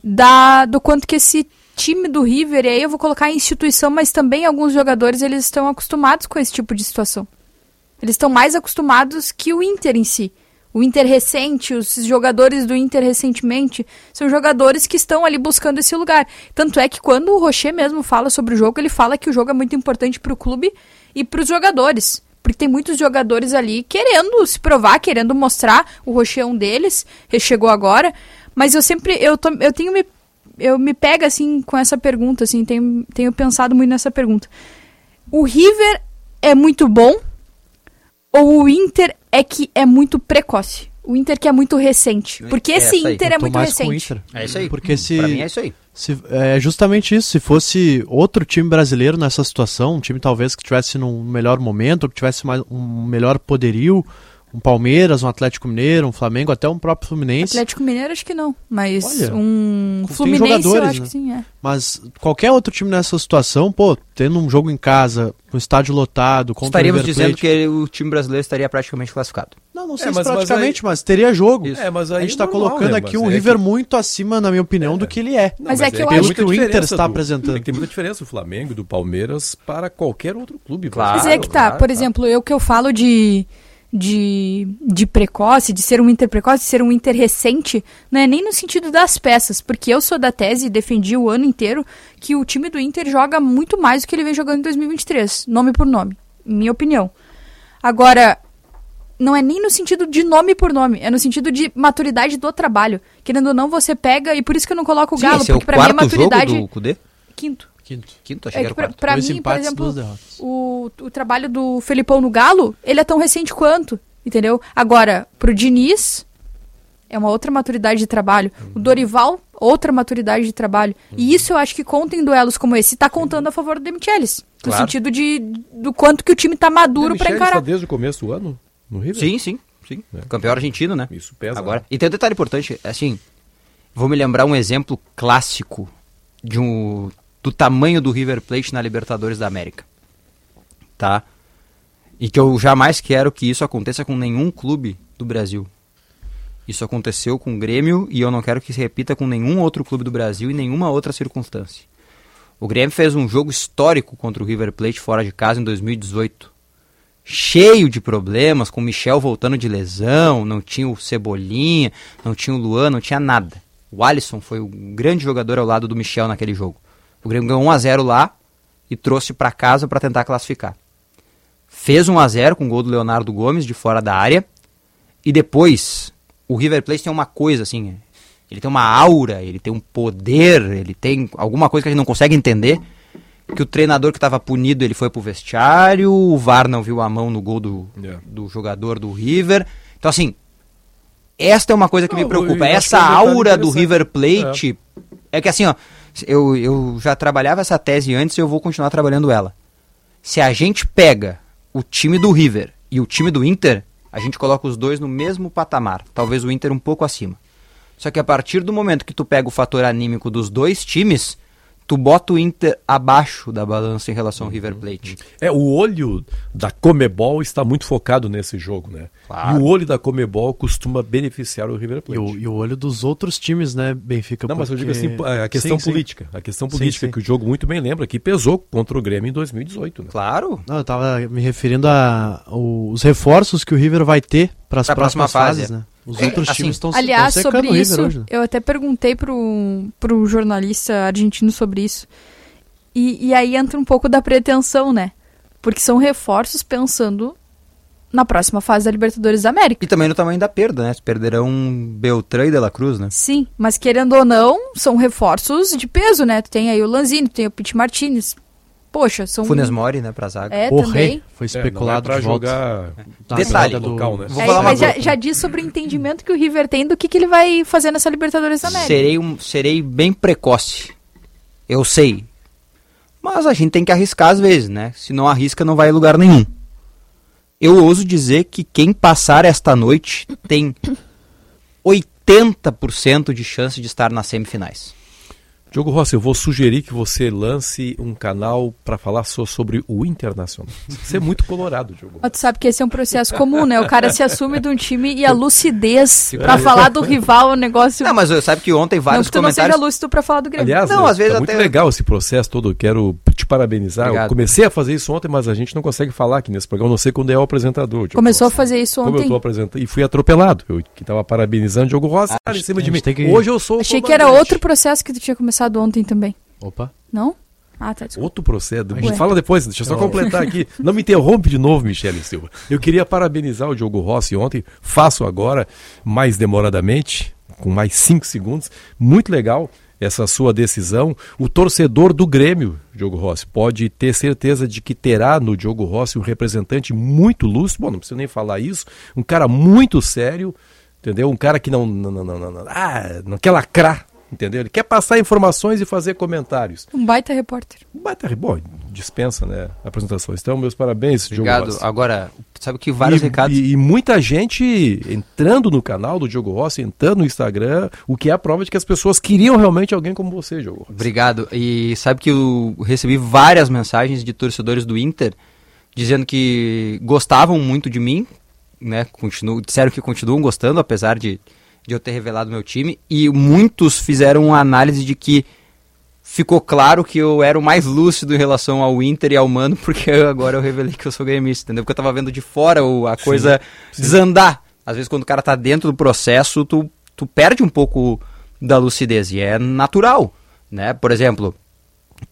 Speaker 13: da, do quanto que esse time do River, e aí eu vou colocar a instituição, mas também alguns jogadores, eles estão acostumados com esse tipo de situação. Eles estão mais acostumados que o Inter em si. O Inter recente, os jogadores do Inter recentemente, são jogadores que estão ali buscando esse lugar. Tanto é que quando o Rocher mesmo fala sobre o jogo, ele fala que o jogo é muito importante para o clube e para os jogadores. Porque tem muitos jogadores ali querendo se provar, querendo mostrar. O Rocher é um deles, ele chegou agora. Mas eu sempre, eu, tô, eu tenho me, eu me pego assim com essa pergunta, assim, tenho, tenho pensado muito nessa pergunta. O River é muito bom ou o Inter é que é muito precoce? O Inter que é muito recente. Porque
Speaker 14: É
Speaker 13: esse. Inter é muito recente.
Speaker 12: Inter.
Speaker 14: É isso aí.
Speaker 12: Porque se,
Speaker 14: Pra mim é isso aí.
Speaker 12: se- é justamente isso. Se fosse outro time brasileiro nessa situação, um time talvez que tivesse num melhor momento, ou que tivesse mais, um melhor poderio, um Palmeiras, um Atlético Mineiro, um Flamengo, até um próprio Fluminense.
Speaker 13: Atlético Mineiro acho que não, mas
Speaker 12: Olha,
Speaker 13: um Fluminense eu
Speaker 12: jogadores,
Speaker 13: acho
Speaker 12: né?
Speaker 13: que sim, é.
Speaker 12: Mas qualquer outro time nessa situação, pô, tendo um jogo em casa, um estádio lotado, contra
Speaker 14: Estaríamos
Speaker 12: o
Speaker 14: dizendo
Speaker 12: Plate,
Speaker 14: que o time brasileiro estaria praticamente classificado.
Speaker 12: Não, não sei
Speaker 11: É,
Speaker 12: se
Speaker 11: mas- mas
Speaker 12: praticamente, mas, teria jogo.
Speaker 11: É, mas
Speaker 12: a
Speaker 11: aí
Speaker 12: gente tá
Speaker 11: é
Speaker 12: colocando
Speaker 11: né?
Speaker 12: aqui
Speaker 11: Mas
Speaker 12: um
Speaker 11: é
Speaker 12: River
Speaker 11: que-
Speaker 12: muito acima, na minha opinião, do que ele é.
Speaker 13: Mas é que eu acho-
Speaker 12: que o Inter está
Speaker 11: do-
Speaker 12: apresentando.
Speaker 11: Tem muita diferença do Flamengo, do Palmeiras para qualquer outro clube.
Speaker 14: Claro.
Speaker 13: Mas é que tá, por exemplo, eu que eu falo de, de, de precoce, de ser um Inter precoce, de ser um Inter recente, não é nem no sentido das peças, porque eu sou da tese e defendi o ano inteiro que o time do Inter joga muito mais do que ele vem jogando em 2023, nome por nome, minha opinião. Agora, não é nem no sentido de nome por nome, é no sentido de maturidade do trabalho. Querendo ou não, você pega, e por isso que eu não coloco o Galo,
Speaker 14: esse é o
Speaker 13: porque pra mim
Speaker 14: quarto
Speaker 13: maturidade.
Speaker 14: jogo do Cudê?
Speaker 13: Quinto.
Speaker 12: Quinto.
Speaker 14: Quinto, achei
Speaker 13: É
Speaker 14: que
Speaker 13: que
Speaker 14: era
Speaker 13: pra,
Speaker 14: quarto.
Speaker 13: pra
Speaker 12: Dois
Speaker 13: mim, por
Speaker 12: empates,
Speaker 13: exemplo,
Speaker 12: duas derrotas.
Speaker 13: o, o trabalho do Felipão no Galo, ele é tão recente quanto, entendeu? Agora, pro Diniz, é uma outra maturidade de trabalho. O Dorival, outra maturidade de trabalho. E isso eu acho que conta em duelos como esse. Tá contando a favor do Demichelis. No
Speaker 14: Claro.
Speaker 13: sentido de do quanto que o time tá maduro pra
Speaker 11: está
Speaker 13: encarar.
Speaker 11: desde o começo do ano no River?
Speaker 14: Sim, sim, sim. Campeão argentino, né?
Speaker 11: Isso pesa.
Speaker 14: Agora.
Speaker 11: né?
Speaker 14: E tem um detalhe importante, assim, vou me lembrar um exemplo clássico de um do tamanho do River Plate na Libertadores da América. Tá? E que eu jamais quero que isso aconteça com nenhum clube do Brasil. Isso aconteceu com o Grêmio e eu não quero que se repita com nenhum outro clube do Brasil em nenhuma outra circunstância. O Grêmio fez um jogo histórico contra o River Plate fora de casa em 2018. Cheio de problemas, com o Michel voltando de lesão, não tinha o Cebolinha, não tinha o Luan, não tinha nada. O Alisson foi o grande jogador ao lado do Michel naquele jogo. O Grêmio ganhou 1 a 0 lá e trouxe para casa para tentar classificar. Fez 1 a 0 com o gol do Leonardo Gomes de fora da área. E depois, o River Plate tem uma coisa assim, ele tem uma aura, ele tem um poder, ele tem alguma coisa que a gente não consegue entender. Que o treinador que estava punido, ele foi pro vestiário, o VAR não viu a mão no gol do,
Speaker 11: Yeah.
Speaker 14: do jogador do River. Então assim, esta é uma coisa que me
Speaker 11: Não,
Speaker 14: preocupa.
Speaker 11: eu acho
Speaker 14: Essa
Speaker 11: é
Speaker 14: aura do. River Plate é. que assim, ó, eu, eu já trabalhava essa tese antes e eu vou continuar trabalhando ela. Se a gente pega o time do River e o time do Inter, a gente coloca os dois no mesmo patamar. Talvez o Inter um pouco acima. Só que a partir do momento que tu pega o fator anímico dos dois times, tu bota o Inter abaixo da balança em relação ao River Plate.
Speaker 11: É, o olho da Comebol está muito focado nesse jogo, né?
Speaker 14: Claro.
Speaker 11: E o olho da Comebol costuma beneficiar o River
Speaker 12: E
Speaker 11: Plate.
Speaker 12: o, e o olho dos outros times, né, Benfica?
Speaker 11: Não, mas eu digo
Speaker 12: porque-
Speaker 11: assim, a questão
Speaker 12: Sim, sim.
Speaker 11: política. A questão
Speaker 12: Sim,
Speaker 11: política
Speaker 12: sim.
Speaker 11: que o jogo muito bem lembra, que pesou contra o Grêmio em 2018. Né?
Speaker 14: Claro.
Speaker 12: Não, eu tava me referindo a os reforços que o River vai ter para as próximas
Speaker 14: próxima fase,
Speaker 12: fases, né? Os
Speaker 14: É,
Speaker 12: outros
Speaker 14: assim,
Speaker 12: times estão
Speaker 13: Aliás,
Speaker 12: secando
Speaker 13: sobre isso,
Speaker 12: hoje, né?
Speaker 13: eu até perguntei pro, pro jornalista argentino sobre isso. E, e aí entra um pouco da pretensão, né? Porque são reforços pensando na próxima fase da Libertadores da América.
Speaker 14: E também no tamanho da perda, né? Perderão Beltrán e De La Cruz, né?
Speaker 13: Sim, mas querendo ou não, são reforços de peso, né? Tu tem aí o Lanzini, tu tem o Pete Martinez. Poxa, são.
Speaker 14: Funes Mori, né, pra zaga.
Speaker 13: É,
Speaker 12: O
Speaker 13: também.
Speaker 12: Rei foi
Speaker 11: É, não é
Speaker 12: especulado
Speaker 11: pra jogar
Speaker 12: Na
Speaker 14: Detalhe,
Speaker 12: do-
Speaker 11: local, né?
Speaker 14: Vou
Speaker 13: É,
Speaker 14: falar
Speaker 13: mas já, já diz sobre o entendimento que o River tem do que, que ele vai fazer nessa Libertadores da América.
Speaker 14: Serei, um, serei bem precoce. Eu sei. Mas a gente tem que arriscar às vezes, né? Se não arrisca, não vai a lugar nenhum. Eu ouso dizer que quem passar esta noite tem 80% de chance de estar nas semifinais.
Speaker 11: Diogo Rossi, eu vou sugerir que você lance um canal para falar só sobre o Internacional. <laughs> Você é muito colorado, Diogo.
Speaker 13: Mas tu sabe que esse é um processo comum, né? O cara se assume de um time e a <laughs> lucidez pra falar do rival é um negócio.
Speaker 14: Não, mas eu sabe que ontem
Speaker 13: Não
Speaker 14: vários
Speaker 13: que tu não seja
Speaker 14: comentários...
Speaker 13: lúcido pra falar do Grêmio.
Speaker 11: Aliás,
Speaker 14: Não,
Speaker 11: é,
Speaker 14: às vezes
Speaker 11: tá muito
Speaker 14: até-
Speaker 11: legal esse processo todo. Eu quero te parabenizar.
Speaker 14: Obrigado.
Speaker 11: Eu comecei a fazer isso ontem, mas a gente não consegue falar aqui nesse programa. Eu não sei quando é o apresentador. Diogo
Speaker 13: Começou a
Speaker 11: Rossi.
Speaker 13: fazer isso
Speaker 11: Como eu
Speaker 13: ontem.
Speaker 11: tô apresentando. E fui atropelado. Eu que tava parabenizando o Diogo Rossi
Speaker 14: Ah,
Speaker 11: em cima de
Speaker 12: a
Speaker 11: mim.
Speaker 12: que-
Speaker 11: Hoje eu sou o
Speaker 13: Achei que era outro processo que tu tinha começado ontem também.
Speaker 12: Opa.
Speaker 13: Não? Ah, tá. Desculpa.
Speaker 11: Outro processo.
Speaker 13: Ué.
Speaker 11: Fala depois, deixa eu só completar aqui. Não me interrompe de novo, Michele Silva. Eu queria parabenizar o Diogo Rossi ontem. Faço agora, mais demoradamente, com mais cinco segundos. Muito legal essa sua decisão. O torcedor do Grêmio, Diogo Rossi, pode ter certeza de que terá no Diogo Rossi um representante muito lúcido. Bom, não preciso nem falar isso. Um cara muito sério, entendeu? Um cara que não, não, não, não, não, ah, não quer lacrar. Entendeu? Ele quer passar informações e fazer comentários.
Speaker 13: Um baita repórter.
Speaker 11: Baita, bom, dispensa, né, apresentações. Então, meus parabéns, Diogo
Speaker 14: Obrigado.
Speaker 11: Rossi.
Speaker 14: Agora, sabe que vários
Speaker 11: e,
Speaker 14: recados...
Speaker 11: E, e muita gente entrando no canal do Diogo Rossi, entrando no Instagram, o que é a prova de que as pessoas queriam realmente alguém como você, Diogo Rossi.
Speaker 14: Obrigado. E sabe que eu recebi várias mensagens de torcedores do Inter dizendo que gostavam muito de mim, né? Continuo, disseram que continuam gostando, apesar de, de eu ter revelado meu time. E muitos fizeram uma análise de que ficou claro que eu era o mais lúcido em relação ao Inter e ao Mano, porque eu- agora eu revelei que eu sou gremista, entendeu? Porque eu tava vendo de fora o- a coisa desandar. Às vezes quando o cara tá dentro do processo, tu, tu perde um pouco da lucidez, e é natural, né? Por exemplo,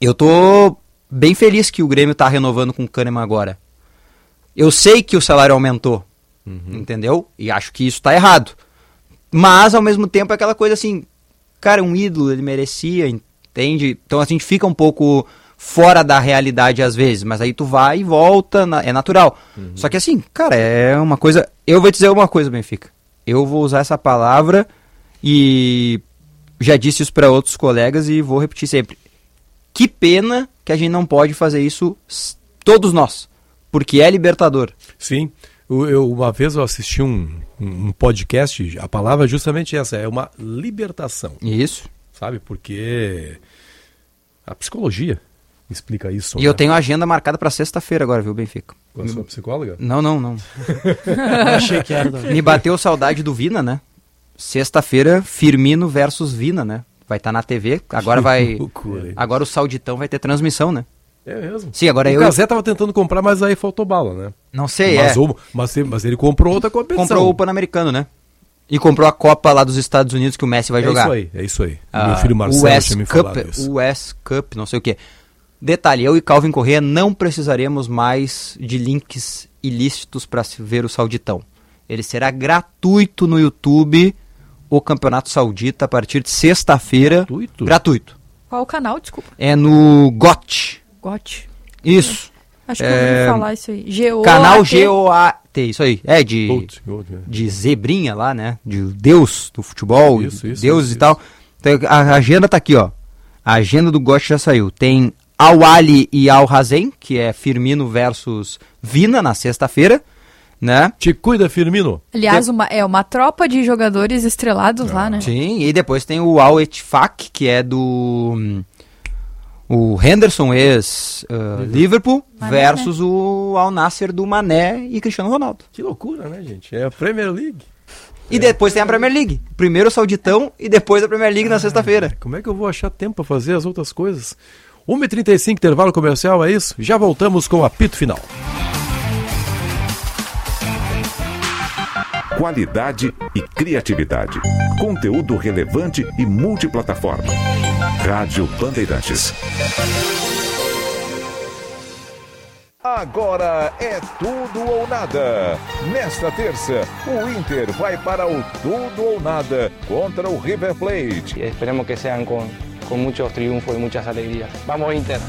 Speaker 14: eu tô bem feliz que o Grêmio tá renovando com o Kahneman agora. Eu sei que o salário aumentou, entendeu? E acho que isso tá errado. Mas, ao mesmo tempo, é aquela coisa assim, cara, é um ídolo, ele merecia, entende? Então a gente fica um pouco fora da realidade às vezes, mas aí tu vai e volta, na- é natural. Só que assim, cara, é uma coisa. Eu vou te dizer uma coisa, Benfica. Eu vou usar essa palavra e já disse isso para outros colegas e vou repetir sempre. Que pena que a gente não pode fazer isso todos nós, porque é libertador.
Speaker 11: Sim. Eu, uma vez eu assisti um, um um podcast, a palavra é justamente essa, é uma libertação.
Speaker 14: Isso.
Speaker 11: Sabe? Porque a psicologia explica isso.
Speaker 14: E eu
Speaker 11: né?
Speaker 14: tenho a agenda marcada para sexta-feira agora, viu, Benfica?
Speaker 11: Com a sua psicóloga?
Speaker 14: Não, não, não. <laughs>
Speaker 12: Achei que era.
Speaker 14: Me bateu saudade do Vina, né? Sexta-feira, Firmino versus Vina, né? vai estar na TV. Agora <laughs> vai.
Speaker 11: loucura,
Speaker 14: agora o Sauditão vai ter transmissão, né?
Speaker 11: É mesmo?
Speaker 14: Sim, agora
Speaker 11: o
Speaker 14: eu.
Speaker 11: O Casé tava tentando comprar, mas aí faltou bala, né?
Speaker 14: Não sei,
Speaker 11: mas
Speaker 14: é.
Speaker 11: o- mas, ele- mas ele comprou outra competição.
Speaker 14: Comprou o Pan-Americano, né? E comprou a Copa lá dos Estados Unidos que o Messi vai
Speaker 11: É
Speaker 14: jogar.
Speaker 11: isso aí, é isso aí.
Speaker 14: Ah,
Speaker 11: Meu filho Marcelo
Speaker 14: o US
Speaker 11: tinha me
Speaker 14: Cup,
Speaker 11: falado isso.
Speaker 14: o US Cup, não sei o que. Detalhe, eu e Calvin Correa não precisaremos mais de links ilícitos para se ver o Sauditão. Ele será gratuito no YouTube, o Campeonato Saudita, a partir de sexta-feira.
Speaker 11: Gratuito?
Speaker 14: Gratuito.
Speaker 13: Qual o canal, desculpa?
Speaker 14: É no GOT.
Speaker 13: GOT.
Speaker 14: Isso.
Speaker 13: Acho que eu
Speaker 14: É,
Speaker 13: ouvi falar isso aí. G-O-A-T.
Speaker 14: Canal G-O-A-T, isso aí. É de,
Speaker 11: é.
Speaker 14: de zebrinha lá, né? De Deus do futebol,
Speaker 11: Isso, isso,
Speaker 14: deuses
Speaker 11: isso,
Speaker 14: e tal. Então, a agenda tá aqui, ó. A agenda do GOT já saiu. Tem Al Ali e Al Hazen, que é Firmino versus Vina na sexta-feira, né?
Speaker 11: Te cuida, Firmino.
Speaker 13: Aliás, uma, é uma tropa de jogadores estrelados lá, né?
Speaker 14: Sim, e depois tem o Al Ettifaq, que é do hum, o Henderson ex uh, Liverpool
Speaker 13: Mané,
Speaker 14: versus o Al Nasser do Mané e Cristiano Ronaldo.
Speaker 11: Que loucura, né, gente? É a Premier League.
Speaker 14: E depois tem a Premier League. Primeiro o Sauditão e depois a Premier League na sexta-feira.
Speaker 11: Como é que eu vou achar tempo para fazer as outras coisas? 1h35, intervalo comercial, é isso? Já voltamos com o apito final.
Speaker 1: Qualidade e criatividade. Conteúdo relevante e multiplataforma. Rádio Bandeirantes. Agora é tudo ou nada. Nesta terça, o Inter vai para o tudo ou nada contra o River Plate.
Speaker 15: esperemos que sean con, con muchos triunfos y muchas alegrías. Vamos Inter.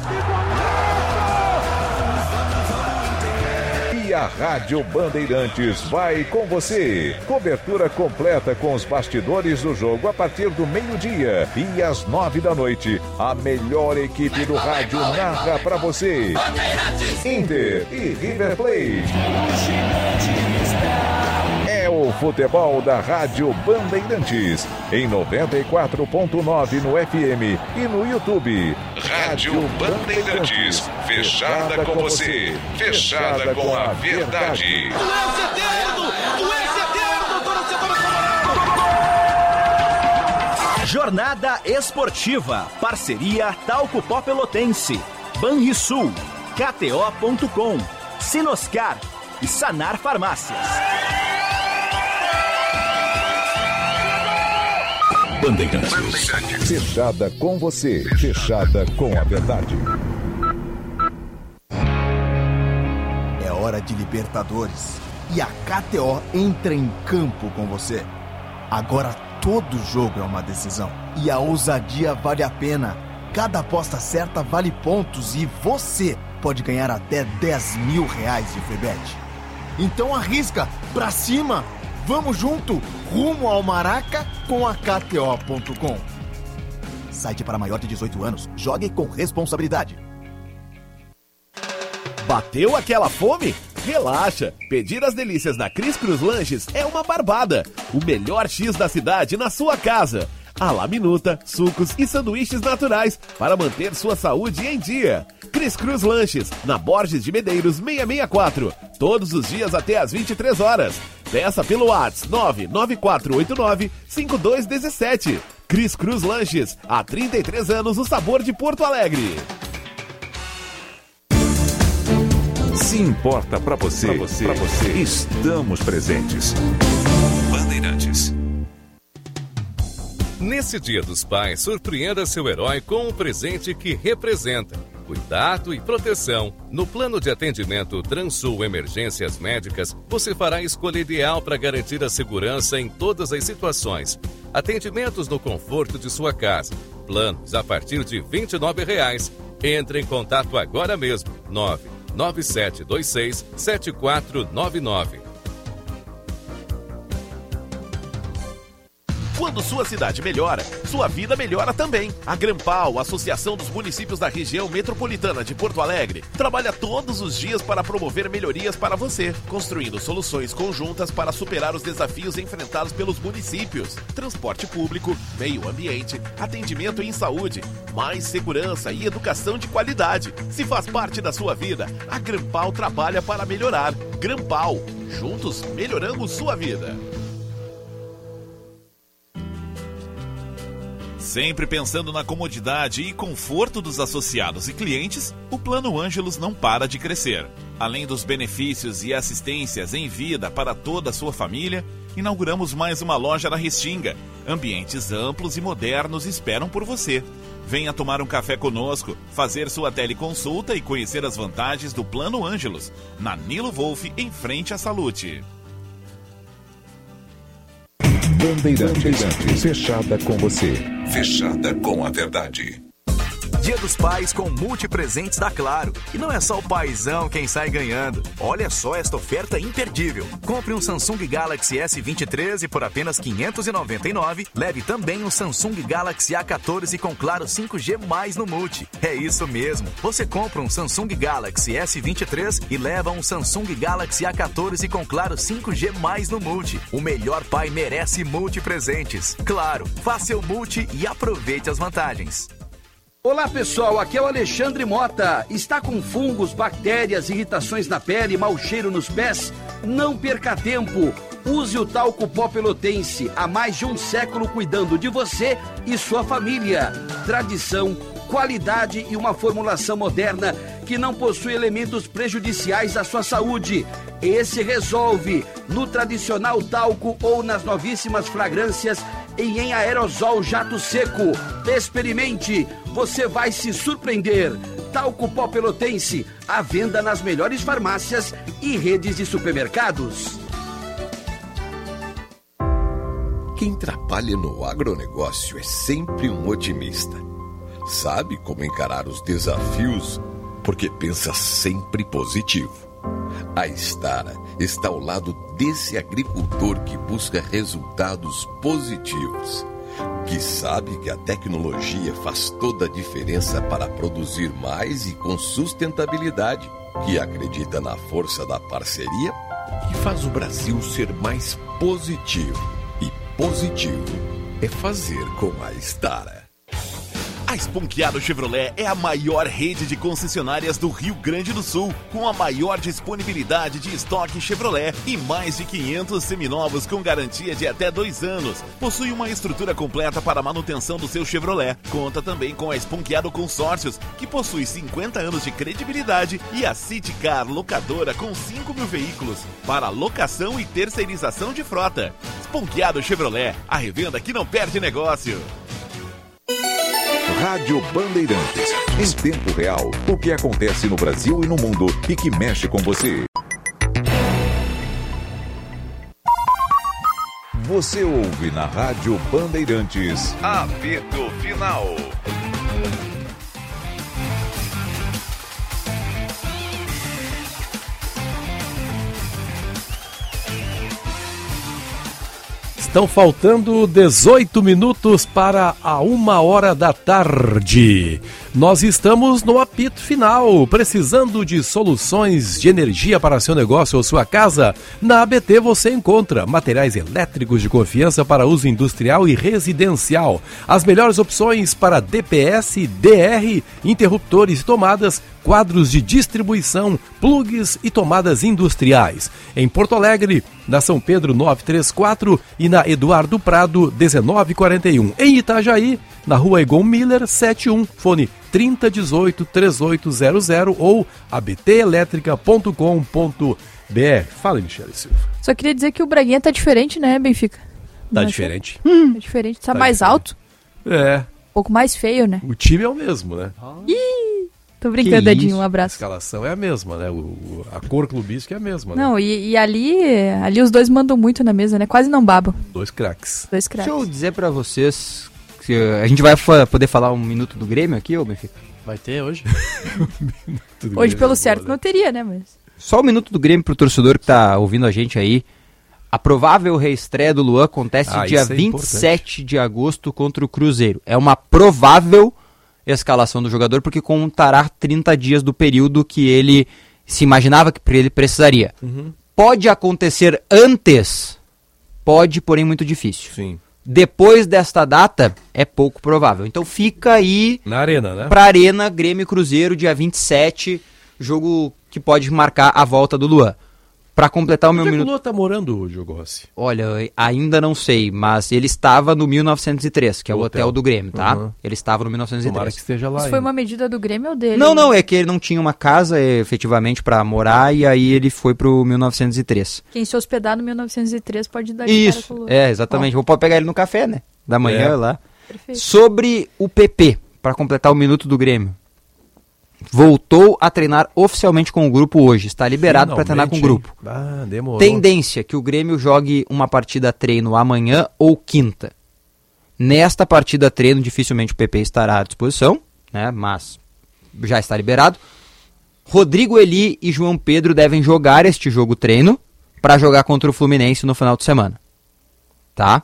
Speaker 1: E a Rádio Bandeirantes vai com você. Cobertura completa com os bastidores do jogo a partir do meio-dia e às nove da noite. A melhor equipe do rádio narra para você. Inter e River Plate. É o futebol da Rádio Bandeirantes em 94.9 no FM e no YouTube. Rádio Bandeirantes, fechada com você, fechada com a verdade.
Speaker 16: Jornada Esportiva. Parceria Talco Pó Pelotense. Banrisul. KTO.com. Sinoscar. E Sanar Farmácias.
Speaker 1: Bandeirantes. Fechada com você, fechada com a verdade.
Speaker 17: É hora de Libertadores. E a KTO entra em campo com você. Agora todo jogo é uma decisão. E a ousadia vale a pena. Cada aposta certa vale pontos e você pode ganhar até 10 mil reais de free bet. Então arrisca, pra cima! Vamos junto, rumo ao Maraca com a KTO.com. Site para maior de 18 anos. Jogue com responsabilidade.
Speaker 6: Bateu aquela fome? Relaxa! Pedir as delícias da Cris Cruz Lanches é uma barbada. O melhor X da cidade na sua casa. A la minuta, sucos e sanduíches naturais para manter sua saúde em dia. Cris Cruz Lanches, na Borges de Medeiros 664. Todos os dias até às 23 horas. Peça pelo WhatsApp 99489 5217. Cris Cruz Lanches, há 33 anos o sabor de Porto Alegre.
Speaker 1: Se importa para você, pra você, pra você, estamos presentes.
Speaker 9: Nesse Dia dos Pais, surpreenda seu herói com um presente que representa cuidado e proteção. No plano de atendimento Transul Emergências Médicas, você fará a escolha ideal para garantir a segurança em todas as situações. Atendimentos no conforto de sua casa. Planos a partir de 29 reais. Entre em contato agora mesmo. 99726 7499.
Speaker 6: Quando sua cidade melhora, sua vida melhora também. A Grampal, Associação dos Municípios da Região Metropolitana de Porto Alegre, trabalha todos os dias para promover melhorias para você, construindo soluções conjuntas para superar os desafios enfrentados pelos municípios. Transporte público, meio ambiente, atendimento em saúde, mais segurança e educação de qualidade. Se faz parte da sua vida, a Grampal trabalha para melhorar. Grampal, juntos melhoramos sua vida.
Speaker 2: Sempre pensando na comodidade e conforto dos associados e clientes, o Plano Ângelos não para de crescer. Além dos benefícios e assistências em vida para toda a sua família, inauguramos mais uma loja na Restinga. Ambientes amplos e modernos esperam por você. Venha tomar um café conosco, fazer sua teleconsulta e conhecer as vantagens do Plano Ângelos, na Nilo Wolf, em frente à Salute.
Speaker 1: Bandeirantes, fechada com você. Fechada com a verdade.
Speaker 4: Dia dos Pais com multipresentes da Claro. E não é só o paizão quem sai ganhando. Olha só esta oferta imperdível. Compre um Samsung Galaxy S23 por apenas 599. Leve também um Samsung Galaxy A14 com Claro 5G mais no Multi. É isso mesmo. Você compra um Samsung Galaxy S23 e leva um Samsung Galaxy A14 com Claro 5G mais no Multi. O melhor pai merece multipresentes. Claro, faça seu multi e aproveite as vantagens.
Speaker 18: Olá pessoal, aqui é o Alexandre Mota. Está com fungos, bactérias, irritações na pele, mau cheiro nos pés? Não perca tempo. Use o talco pó pelotense, há mais de um século cuidando de você e sua família. Tradição, qualidade e uma formulação moderna que não possui elementos prejudiciais à sua saúde. Esse resolve no tradicional talco ou nas novíssimas fragrâncias e em aerosol jato seco. Experimente, você vai se surpreender. Talco Pó Pelotense, à venda nas melhores farmácias e redes de supermercados.
Speaker 19: Quem trabalha no agronegócio é sempre um otimista. Sabe como encarar os desafios porque pensa sempre positivo. A Estara está ao lado desse agricultor que busca resultados positivos, que sabe que a tecnologia faz toda a diferença para produzir mais e com sustentabilidade, que acredita na força da parceria e faz o Brasil ser mais positivo. E positivo é fazer com a Estara.
Speaker 6: A Esponqueado Chevrolet é a maior rede de concessionárias do Rio Grande do Sul, com a maior disponibilidade de estoque Chevrolet e mais de 500 seminovos com garantia de até dois anos. Possui uma estrutura completa para a manutenção do seu Chevrolet. Conta também com a Esponqueado Consórcios, que possui 50 anos de credibilidade, e a Citicar Locadora com 5 mil veículos para locação e terceirização de frota. Esponqueado Chevrolet, a revenda que não perde negócio.
Speaker 1: Rádio Bandeirantes. Em tempo real, o que acontece no Brasil e no mundo e que mexe com você. Você ouve na Rádio Bandeirantes. Apito Final.
Speaker 11: Estão faltando 18 minutos para a uma hora da tarde. Nós estamos no apito final, precisando de soluções de energia para seu negócio ou sua casa. Na ABT você encontra materiais elétricos de confiança para uso industrial e residencial. As melhores opções para DPS, DR, interruptores e tomadas quadros de distribuição, plugs e tomadas industriais. Em Porto Alegre, na São Pedro 934 e na Eduardo Prado 1941. Em Itajaí, na Rua Egon Miller 71, fone 3018 3800 ou abtelétrica.com.br. Fala, Michele Silva.
Speaker 13: Só queria dizer que o Braguinha tá diferente, né, Benfica?
Speaker 11: Tá
Speaker 13: Não
Speaker 11: diferente.
Speaker 13: Tá diferente. Tá,
Speaker 11: Tá
Speaker 13: mais
Speaker 11: diferente.
Speaker 13: alto,
Speaker 11: É,
Speaker 13: um pouco mais feio, né?
Speaker 11: o time é o mesmo, né?
Speaker 13: Ih, tô brincando, Edinho, um
Speaker 11: A
Speaker 13: abraço.
Speaker 11: escalação é a mesma, né? O, o- a cor clubística é a mesma, né?
Speaker 13: Não, e, e ali, ali os dois mandam muito na mesa, né? Quase não babam.
Speaker 11: Dois craques.
Speaker 13: Dois craques.
Speaker 14: Deixa eu dizer pra vocês que uh, a gente vai poder falar um minuto do Grêmio aqui, ô Benfica?
Speaker 12: Vai ter hoje? <laughs>
Speaker 13: Hoje, pelo certo, não teria, né? Mas...
Speaker 14: Só um minuto do Grêmio pro torcedor que tá ouvindo a gente aí. A provável reestreia do Luan acontece
Speaker 11: Ah,
Speaker 14: dia
Speaker 11: é
Speaker 14: 27 de agosto contra o Cruzeiro. É uma provável escalação do jogador, porque contará 30 dias do período que ele se imaginava que ele precisaria.
Speaker 11: Uhum.
Speaker 14: Pode acontecer antes, pode, porém muito difícil.
Speaker 11: Sim.
Speaker 14: Depois desta data, é pouco provável. Então fica aí
Speaker 11: Na arena, né?
Speaker 14: pra Arena Grêmio e Cruzeiro, dia 27, jogo que pode marcar a volta do Luan. Pra completar o meu
Speaker 11: Onde é que o
Speaker 14: minuto.
Speaker 11: Lua tá morando, Diogo Rossi?
Speaker 14: Olha, ainda não sei, mas ele estava no 1903, que é o
Speaker 11: Hotel.
Speaker 14: hotel, do Grêmio, tá?
Speaker 11: Uhum.
Speaker 14: Ele estava no 1903.
Speaker 11: Tomara que esteja lá
Speaker 13: Isso foi uma medida do Grêmio ou dele?
Speaker 14: Não, não, é que ele não tinha uma casa eh, efetivamente pra morar e aí ele foi pro 1903.
Speaker 13: Quem se hospedar no 1903 pode dar de cara
Speaker 14: Isso,
Speaker 13: o
Speaker 14: é, exatamente. Vou pode pegar ele no café, né? Da manhã
Speaker 11: É.
Speaker 14: lá.
Speaker 13: Perfeito.
Speaker 14: Sobre o PP, pra completar o minuto do Grêmio. Voltou a treinar oficialmente com o grupo hoje. Está liberado pra treinar com o grupo.
Speaker 11: Ah, demorou.
Speaker 14: Tendência que o Grêmio jogue uma partida treino amanhã ou quinta. Nesta partida treino, dificilmente o PP estará à disposição, né? Mas já está liberado. Rodrigo Eli e João Pedro devem jogar este jogo treino para jogar contra o Fluminense no final de semana. Tá?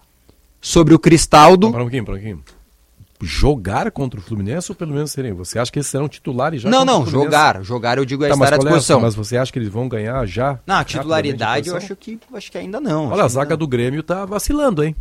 Speaker 14: Sobre o Cristaldo.
Speaker 11: Para um pouquinho, para um pouquinho. Jogar contra o Fluminense ou pelo menos serem? Você acha que eles serão titulares já?
Speaker 14: Não, não, jogar. Jogar eu digo é
Speaker 11: Tá, mas
Speaker 14: estar à
Speaker 11: é a-
Speaker 14: disposição.
Speaker 11: Mas você acha que eles vão ganhar já?
Speaker 14: Não, a titularidade eu acho que, acho que ainda não.
Speaker 11: Olha, a zaga do Grêmio tá vacilando, hein?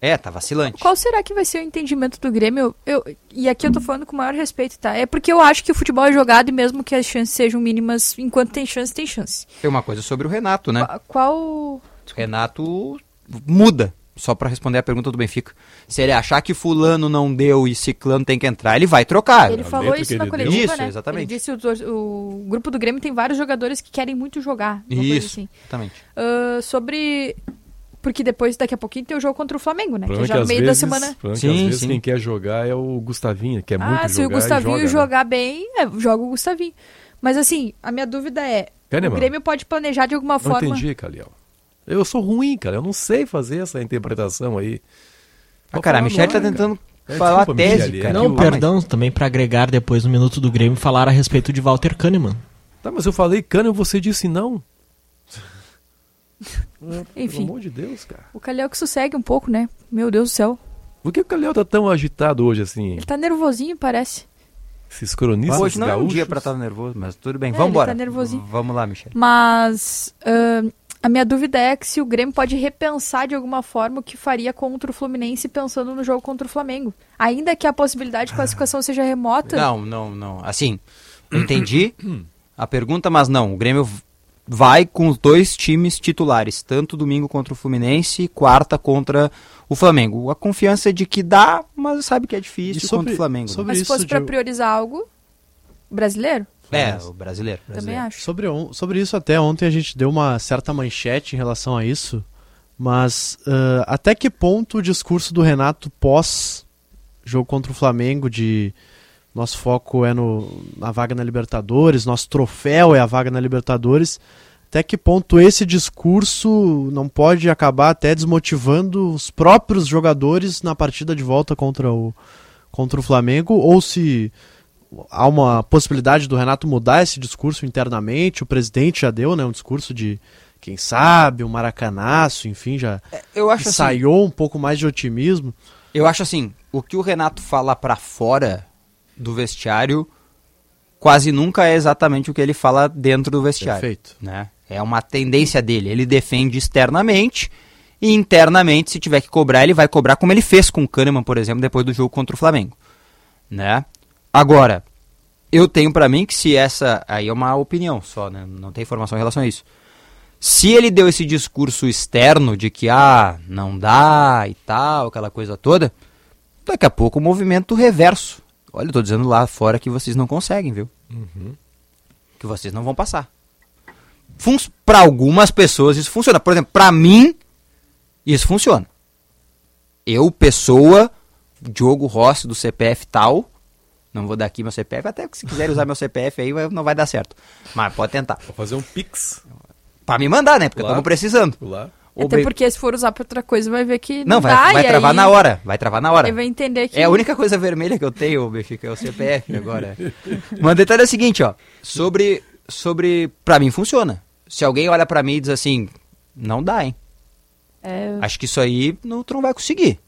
Speaker 14: É, tá vacilante.
Speaker 13: Qual será que vai ser o entendimento do Grêmio? Eu, e aqui eu tô falando com o maior respeito, tá? É porque eu acho que o futebol é jogado e mesmo que as chances sejam mínimas, enquanto tem chance, tem chance.
Speaker 14: Tem uma coisa sobre o Renato, né?
Speaker 13: Qual.
Speaker 14: O Renato muda. Só pra responder a pergunta do Benfica. Se ele achar que fulano não deu e ciclano tem que entrar, ele vai trocar.
Speaker 13: Ele falou isso na coletiva,
Speaker 14: Isso,
Speaker 13: né?
Speaker 14: exatamente.
Speaker 13: Ele disse o, o grupo do Grêmio tem vários jogadores que querem muito jogar.
Speaker 14: Isso,
Speaker 13: assim.
Speaker 14: exatamente.
Speaker 13: Ah, sobre. Porque depois, daqui a pouquinho, tem o jogo contra o Flamengo, né?
Speaker 11: O
Speaker 13: Que é
Speaker 11: problema
Speaker 13: já no meio
Speaker 11: vezes-
Speaker 13: da semana.
Speaker 11: o problema é que às vezes quem quer jogar é o Gustavinho, que é muito
Speaker 13: ah, se o
Speaker 11: jogar
Speaker 13: Gustavinho
Speaker 11: joga, né?
Speaker 13: jogar bem, é, joga o Gustavinho. Mas assim, a minha dúvida é:
Speaker 11: Kahneman,
Speaker 13: o Grêmio pode planejar de alguma
Speaker 11: Não
Speaker 13: forma.
Speaker 11: entendi, Caliel. Eu sou ruim, cara. Eu não sei fazer essa interpretação aí.
Speaker 14: Ah, cara, a
Speaker 11: Vou
Speaker 14: Michele tá tentando
Speaker 11: cara. É,
Speaker 14: falar
Speaker 11: desculpa,
Speaker 14: a tese,
Speaker 11: Michele, é
Speaker 14: cara.
Speaker 20: Não, perdão, também pra agregar depois no Minuto do Grêmio, falar a respeito de Walter Kahneman.
Speaker 11: Tá, mas eu falei Kahneman, você disse não. <laughs>
Speaker 13: Enfim.
Speaker 11: Pelo amor de Deus, cara.
Speaker 13: O Calhau que sossegue um pouco, né? Meu Deus do céu.
Speaker 11: Por que o Caliel tá tão agitado hoje assim?
Speaker 13: Ele tá nervosinho, parece.
Speaker 11: Esses cronistas
Speaker 14: Hoje não é um
Speaker 11: gaúchos?
Speaker 14: dia pra estar nervoso, mas tudo bem.
Speaker 13: É,
Speaker 14: Vamos
Speaker 13: ele
Speaker 14: embora.
Speaker 13: tá nervosinho.
Speaker 14: Vamos lá, Michele.
Speaker 13: Mas ah, a minha dúvida é que se o Grêmio pode repensar de alguma forma o que faria contra o Fluminense pensando no jogo contra o Flamengo. Ainda que a possibilidade de classificação seja remota.
Speaker 14: Não, não, não. Assim, entendi a pergunta, mas não. O Grêmio vai com os dois times titulares, tanto domingo contra o Fluminense, quarta contra o Flamengo. A confiança é de que dá, mas sabe que é difícil contra o Flamengo. né?
Speaker 13: Mas se fosse pra priorizar algo brasileiro?
Speaker 14: É, o brasileiro.
Speaker 13: Também acho.
Speaker 12: Sobre, sobre isso, até ontem a gente deu uma certa manchete em relação a isso, mas ah, até que ponto o discurso do Renato pós jogo contra o Flamengo de nosso foco é no, na vaga na Libertadores, nosso troféu é a vaga na Libertadores, até que ponto esse discurso não pode acabar até desmotivando os próprios jogadores na partida de volta contra o, contra o Flamengo, ou se há uma possibilidade do Renato mudar esse discurso internamente. O presidente já deu, né, um discurso de quem sabe, um maracanaço, enfim, já
Speaker 14: eu acho assim-
Speaker 12: ensaiou um pouco mais de otimismo.
Speaker 14: Eu acho assim, o que o Renato fala pra fora do vestiário quase nunca é exatamente o que ele fala dentro do vestiário.
Speaker 12: Perfeito.
Speaker 14: Né? É uma tendência dele. Ele defende externamente e internamente, se tiver que cobrar, ele vai cobrar como ele fez com o Kahneman, por exemplo, depois do jogo contra o Flamengo. Né? Agora, eu tenho pra mim que se essa. Aí é uma opinião só, né? Não tem informação em relação a isso. Se ele deu esse discurso externo de que, ah, não dá e tal, aquela coisa toda, daqui a pouco o movimento reverso. Olha, eu tô dizendo lá fora que vocês não conseguem, viu? Que vocês não vão passar. Para algumas pessoas isso funciona. Por exemplo, pra mim, isso funciona. Eu, pessoa, Diogo Rossi do CPF tal, não vou dar aqui meu CPF, até que se quiser usar meu CPF aí não vai dar certo. Mas pode tentar.
Speaker 11: Vou fazer um pix.
Speaker 14: Pra me mandar, né? Porque estamos precisando.
Speaker 11: Claro.
Speaker 14: Ou
Speaker 13: Até porque se for usar pra outra coisa, vai ver que não,
Speaker 14: Não, vai,
Speaker 13: dá.
Speaker 14: vai
Speaker 13: e
Speaker 14: travar
Speaker 13: aí
Speaker 14: na hora. Vai travar na hora.
Speaker 13: Ele vai entender que.
Speaker 14: É a única coisa vermelha que eu tenho, Benfica, é o CPF agora. Mas o detalhe é o seguinte, ó. Sobre, sobre... Pra mim funciona. Se alguém olha pra mim e diz assim, não dá, hein?
Speaker 13: É,
Speaker 14: Acho que isso aí não, tu não vai conseguir.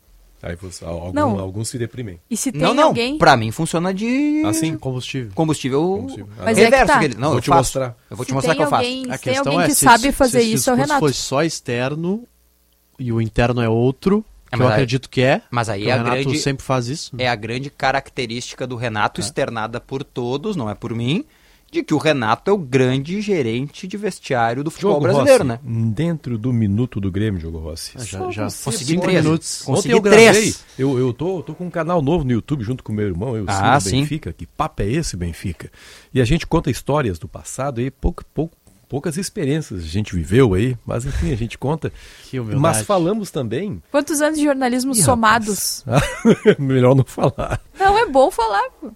Speaker 11: Aí você, algum-
Speaker 13: Não.
Speaker 11: alguns se deprimem.
Speaker 13: E se tem
Speaker 14: não, não.
Speaker 13: alguém.
Speaker 14: Pra mim funciona de...
Speaker 11: Assim?
Speaker 12: Combustível.
Speaker 14: Combustível,
Speaker 13: Mas é que
Speaker 14: reverso.
Speaker 13: tá.
Speaker 14: que ele- Não,
Speaker 11: Vou
Speaker 14: eu
Speaker 11: te
Speaker 14: faço.
Speaker 11: mostrar.
Speaker 14: Eu vou te
Speaker 13: Se
Speaker 14: mostrar
Speaker 13: tem
Speaker 14: que eu faço.
Speaker 13: alguém-
Speaker 12: A
Speaker 13: se tem
Speaker 12: questão
Speaker 13: alguém
Speaker 12: é
Speaker 13: que
Speaker 12: se
Speaker 13: sabe fazer
Speaker 12: se
Speaker 13: isso, é o
Speaker 12: discurso
Speaker 13: Renato.
Speaker 12: foi só externo e o interno é outro, que
Speaker 14: É,
Speaker 12: eu
Speaker 14: mas aí-
Speaker 12: acredito que é.
Speaker 14: Mas aí
Speaker 12: que
Speaker 14: é
Speaker 12: o
Speaker 14: a
Speaker 12: Renato
Speaker 14: grande...
Speaker 12: sempre faz isso.
Speaker 14: É a grande característica do Renato, externada por todos, não é por mim, de que o Renato é o grande gerente de vestiário do futebol
Speaker 11: Diogo
Speaker 14: brasileiro,
Speaker 11: Rossi,
Speaker 14: né?
Speaker 11: Dentro do minuto do Grêmio, Diogo Rossi.
Speaker 12: Ah, já- já
Speaker 14: consegui três.
Speaker 11: minutos. Ontem
Speaker 14: Consegui
Speaker 11: eu gravei.
Speaker 14: três.
Speaker 11: Eu, eu tô, tô com um canal novo no YouTube junto com meu irmão, eu
Speaker 14: Ah, sim.
Speaker 11: Benfica. Que papo é esse, Benfica? E a gente conta histórias do passado aí, pouco, pouco, poucas experiências a gente viveu aí, mas enfim, a gente conta.
Speaker 12: Que humildade.
Speaker 11: mas falamos também.
Speaker 13: Quantos anos de jornalismo
Speaker 11: Ih,
Speaker 13: somados? <laughs>
Speaker 11: Melhor não falar.
Speaker 13: Não, é bom falar. pô.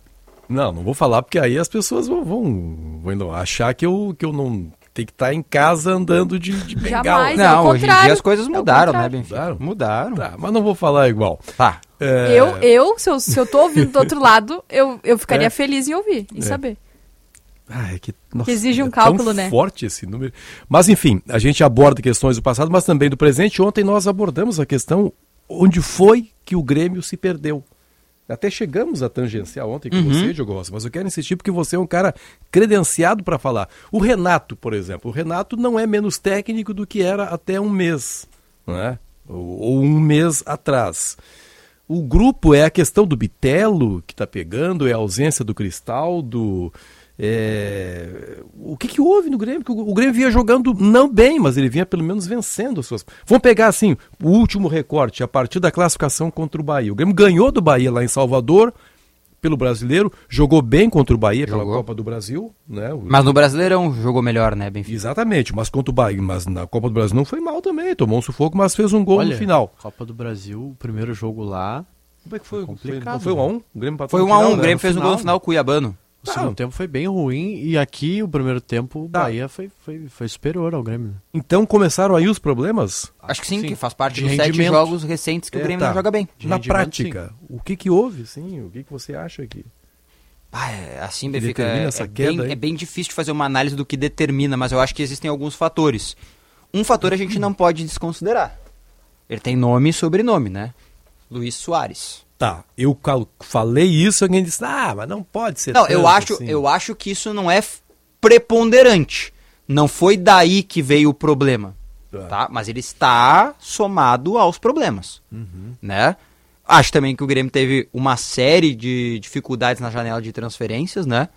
Speaker 11: Não, não vou falar porque aí as pessoas vão, vão, vão achar que eu, que eu não tenho que estar em casa andando de, de bengala.
Speaker 13: Jamais, é
Speaker 14: Não, hoje em dia as coisas
Speaker 13: É
Speaker 14: mudaram, né. Benfica? Mudaram.
Speaker 11: Tá, mas não vou falar igual.
Speaker 14: Tá.
Speaker 11: É,
Speaker 13: Eu, eu se, eu, se eu tô ouvindo do outro <laughs> lado, eu, eu ficaria
Speaker 11: É.
Speaker 13: feliz em ouvir, em
Speaker 11: É.
Speaker 13: saber.
Speaker 11: Ah, é que,
Speaker 13: Que exige um
Speaker 11: é
Speaker 13: cálculo,
Speaker 11: tão
Speaker 13: né?
Speaker 11: forte esse número. Mas enfim, a gente aborda questões do passado, mas também do presente. Ontem nós abordamos a questão onde foi que o Grêmio se perdeu. Até chegamos a tangenciar ontem com
Speaker 14: Uhum.
Speaker 11: você, Diogo Rossi, mas eu quero insistir porque você é um cara credenciado para falar. O Renato, por exemplo, o Renato não é menos técnico do que era até um mês, não é? ou, ou um mês atrás. O grupo é a questão do Bitelo que está pegando, é a ausência do Cristaldo. É... O que, que houve no Grêmio? Que O Grêmio vinha jogando não bem, mas ele vinha pelo menos vencendo as suas. Vamos pegar assim, o último recorte, a partir da classificação contra o Bahia. O Grêmio ganhou do Bahia lá em Salvador, pelo brasileiro, jogou bem contra o Bahia pela. Copa do Brasil. Né? O-
Speaker 14: Mas no Brasileirão jogou melhor, né, Benfica?
Speaker 11: Exatamente, mas contra o Bahia, mas na Copa do Brasil não foi mal também, tomou um sufoco, mas fez um gol
Speaker 12: Olha,
Speaker 11: no final.
Speaker 12: Copa do Brasil, o primeiro jogo lá.
Speaker 11: Como é que foi?
Speaker 12: complicado.
Speaker 11: Não foi 1 a 1 O Grêmio
Speaker 14: Foi 1 a 1
Speaker 11: final,
Speaker 14: o
Speaker 11: né?
Speaker 14: Grêmio fez um gol no final Cuiabano.
Speaker 12: O segundo tempo foi bem ruim e aqui o primeiro tempo o Bahia foi, foi, foi superior ao Grêmio.
Speaker 11: Então começaram aí os problemas?
Speaker 14: Acho que sim, que faz parte
Speaker 12: De
Speaker 14: dos sete jogos recentes que o
Speaker 11: É,
Speaker 14: Grêmio
Speaker 11: tá.
Speaker 14: não joga bem.
Speaker 11: Na
Speaker 12: rendimento,
Speaker 11: prática, o que que houve, sim? O que que você acha que...
Speaker 14: Ah, é, assim,
Speaker 11: Que determina
Speaker 14: é,
Speaker 11: essa
Speaker 14: é
Speaker 11: queda
Speaker 14: bem,
Speaker 11: aí?
Speaker 14: é bem difícil de fazer uma análise do que determina, mas eu acho que existem alguns fatores. Um fator a gente não pode desconsiderar. Ele tem nome e sobrenome, né? Luiz Soares.
Speaker 11: Tá, eu falei isso, alguém disse, ah, mas não pode ser
Speaker 14: Não, eu acho,
Speaker 11: assim."
Speaker 14: eu acho que isso não é preponderante. Não foi daí que veio o problema, tá? Mas ele está somado aos problemas,
Speaker 11: Uhum.
Speaker 14: né? Acho também que o Grêmio teve uma série de dificuldades na janela de transferências, né?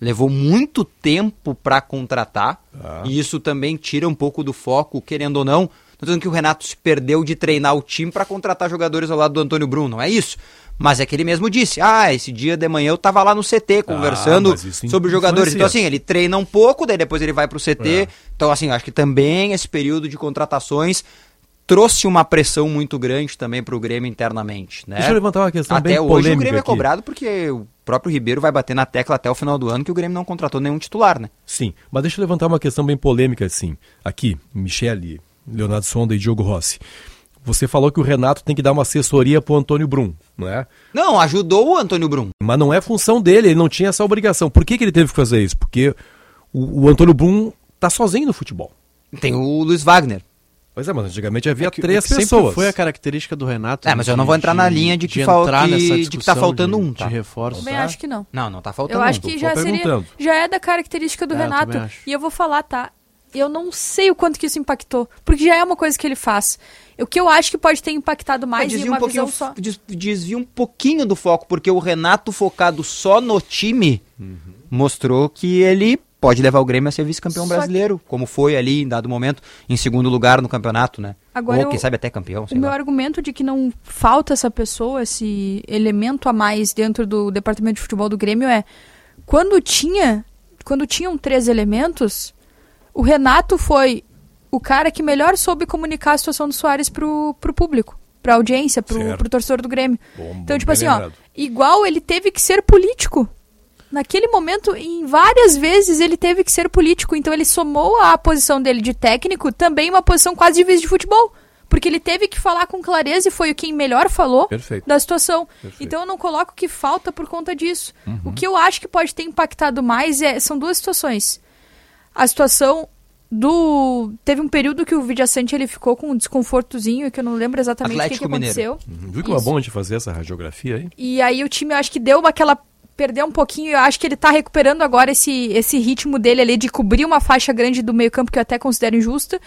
Speaker 14: Levou muito tempo para contratar.
Speaker 11: Tá.
Speaker 14: E isso também tira um pouco do foco, querendo ou não. Não dizendo que o Renato se perdeu de treinar o time para contratar jogadores ao lado do Antônio Bruno, não é isso. Mas é que ele mesmo disse: ah, esse dia de manhã eu tava lá no CT conversando
Speaker 11: Ah, mas isso
Speaker 14: sobre os jogadores. Então, assim, ele treina um pouco, daí depois ele vai pro CT.
Speaker 11: É.
Speaker 14: Então, assim, acho que também esse período de contratações trouxe uma pressão muito grande também pro Grêmio internamente, né?
Speaker 11: Deixa eu levantar uma questão
Speaker 14: Até
Speaker 11: bem
Speaker 14: hoje o Grêmio é
Speaker 11: aqui.
Speaker 14: cobrado porque o próprio Ribeiro vai bater na tecla até o final do ano que o Grêmio não contratou nenhum titular, né?
Speaker 11: Sim, mas deixa eu levantar uma questão bem polêmica, assim. Aqui, Michele, Leonardo Sonda e Diogo Rossi. Você falou que o Renato tem que dar uma assessoria pro Antônio Brum, não é?
Speaker 14: Não, ajudou o Antônio Brum.
Speaker 11: Mas não é função dele, ele não tinha essa obrigação. Por que, que ele teve que fazer isso? Porque o, o Antônio Brum tá sozinho no futebol.
Speaker 14: Tem o Luiz Wagner.
Speaker 11: Pois é, mas antigamente havia
Speaker 12: que-
Speaker 11: três
Speaker 12: é que sempre
Speaker 11: pessoas.
Speaker 12: foi a característica do Renato.
Speaker 14: É, mas eu não vou entrar na linha de que fal-
Speaker 12: entrar
Speaker 14: que-
Speaker 12: nessa
Speaker 14: de que tá faltando
Speaker 12: de-
Speaker 14: um, tá?
Speaker 12: De reforço.
Speaker 13: Também acho que não.
Speaker 14: Não, não tá faltando
Speaker 13: Eu acho
Speaker 14: um.
Speaker 13: que
Speaker 11: Tô
Speaker 13: já seria. Já é da característica do
Speaker 12: É, eu
Speaker 13: Renato.
Speaker 12: acho.
Speaker 13: E eu vou falar, tá? Eu não sei o quanto que isso impactou. Porque já é uma coisa que ele faz. O que eu acho que pode ter impactado mais em
Speaker 14: desvia
Speaker 13: uma
Speaker 14: um pouquinho,
Speaker 13: visão só.
Speaker 14: des- desvia um pouquinho do foco, porque o Renato focado só no time
Speaker 11: Uhum.
Speaker 14: mostrou que ele pode levar o Grêmio a ser vice-campeão
Speaker 13: Só que-
Speaker 14: brasileiro, como foi ali em dado momento, em segundo lugar no campeonato, né?
Speaker 13: Agora
Speaker 14: Ou
Speaker 13: eu-
Speaker 14: quem sabe até campeão,
Speaker 13: O meu
Speaker 14: lá.
Speaker 13: argumento de que não falta essa pessoa, esse elemento a mais dentro do departamento de futebol do Grêmio é quando tinha, quando tinham três elementos, o Renato foi o cara que melhor soube comunicar a situação do Soares pro, pro público, pra audiência, pro,
Speaker 11: Certo.
Speaker 13: pro torcedor do Grêmio.
Speaker 11: Bom,
Speaker 13: então,
Speaker 11: bom,
Speaker 13: tipo assim, ó, igual ele teve que ser político. Naquele momento, em várias vezes, ele teve que ser político. Então, ele somou à posição dele de técnico também uma posição quase de vice de futebol. Porque ele teve que falar com clareza e foi o quem melhor falou
Speaker 11: Perfeito.
Speaker 13: da situação.
Speaker 11: Perfeito.
Speaker 13: Então, eu não coloco que falta por conta disso.
Speaker 11: Uhum.
Speaker 13: O que eu acho que pode ter impactado mais é, são duas situações. A situação do... Teve um período que o Vidiaçante ele ficou com um desconfortozinho, que eu não lembro exatamente o que, que aconteceu.
Speaker 11: Uhum. Viu que é bom de fazer essa radiografia aí?
Speaker 13: E aí o time, eu acho que deu uma, aquela. Perdeu um pouquinho. Eu acho que ele tá recuperando agora esse, esse ritmo dele ali de cobrir uma faixa grande do meio-campo que eu até considero injusta.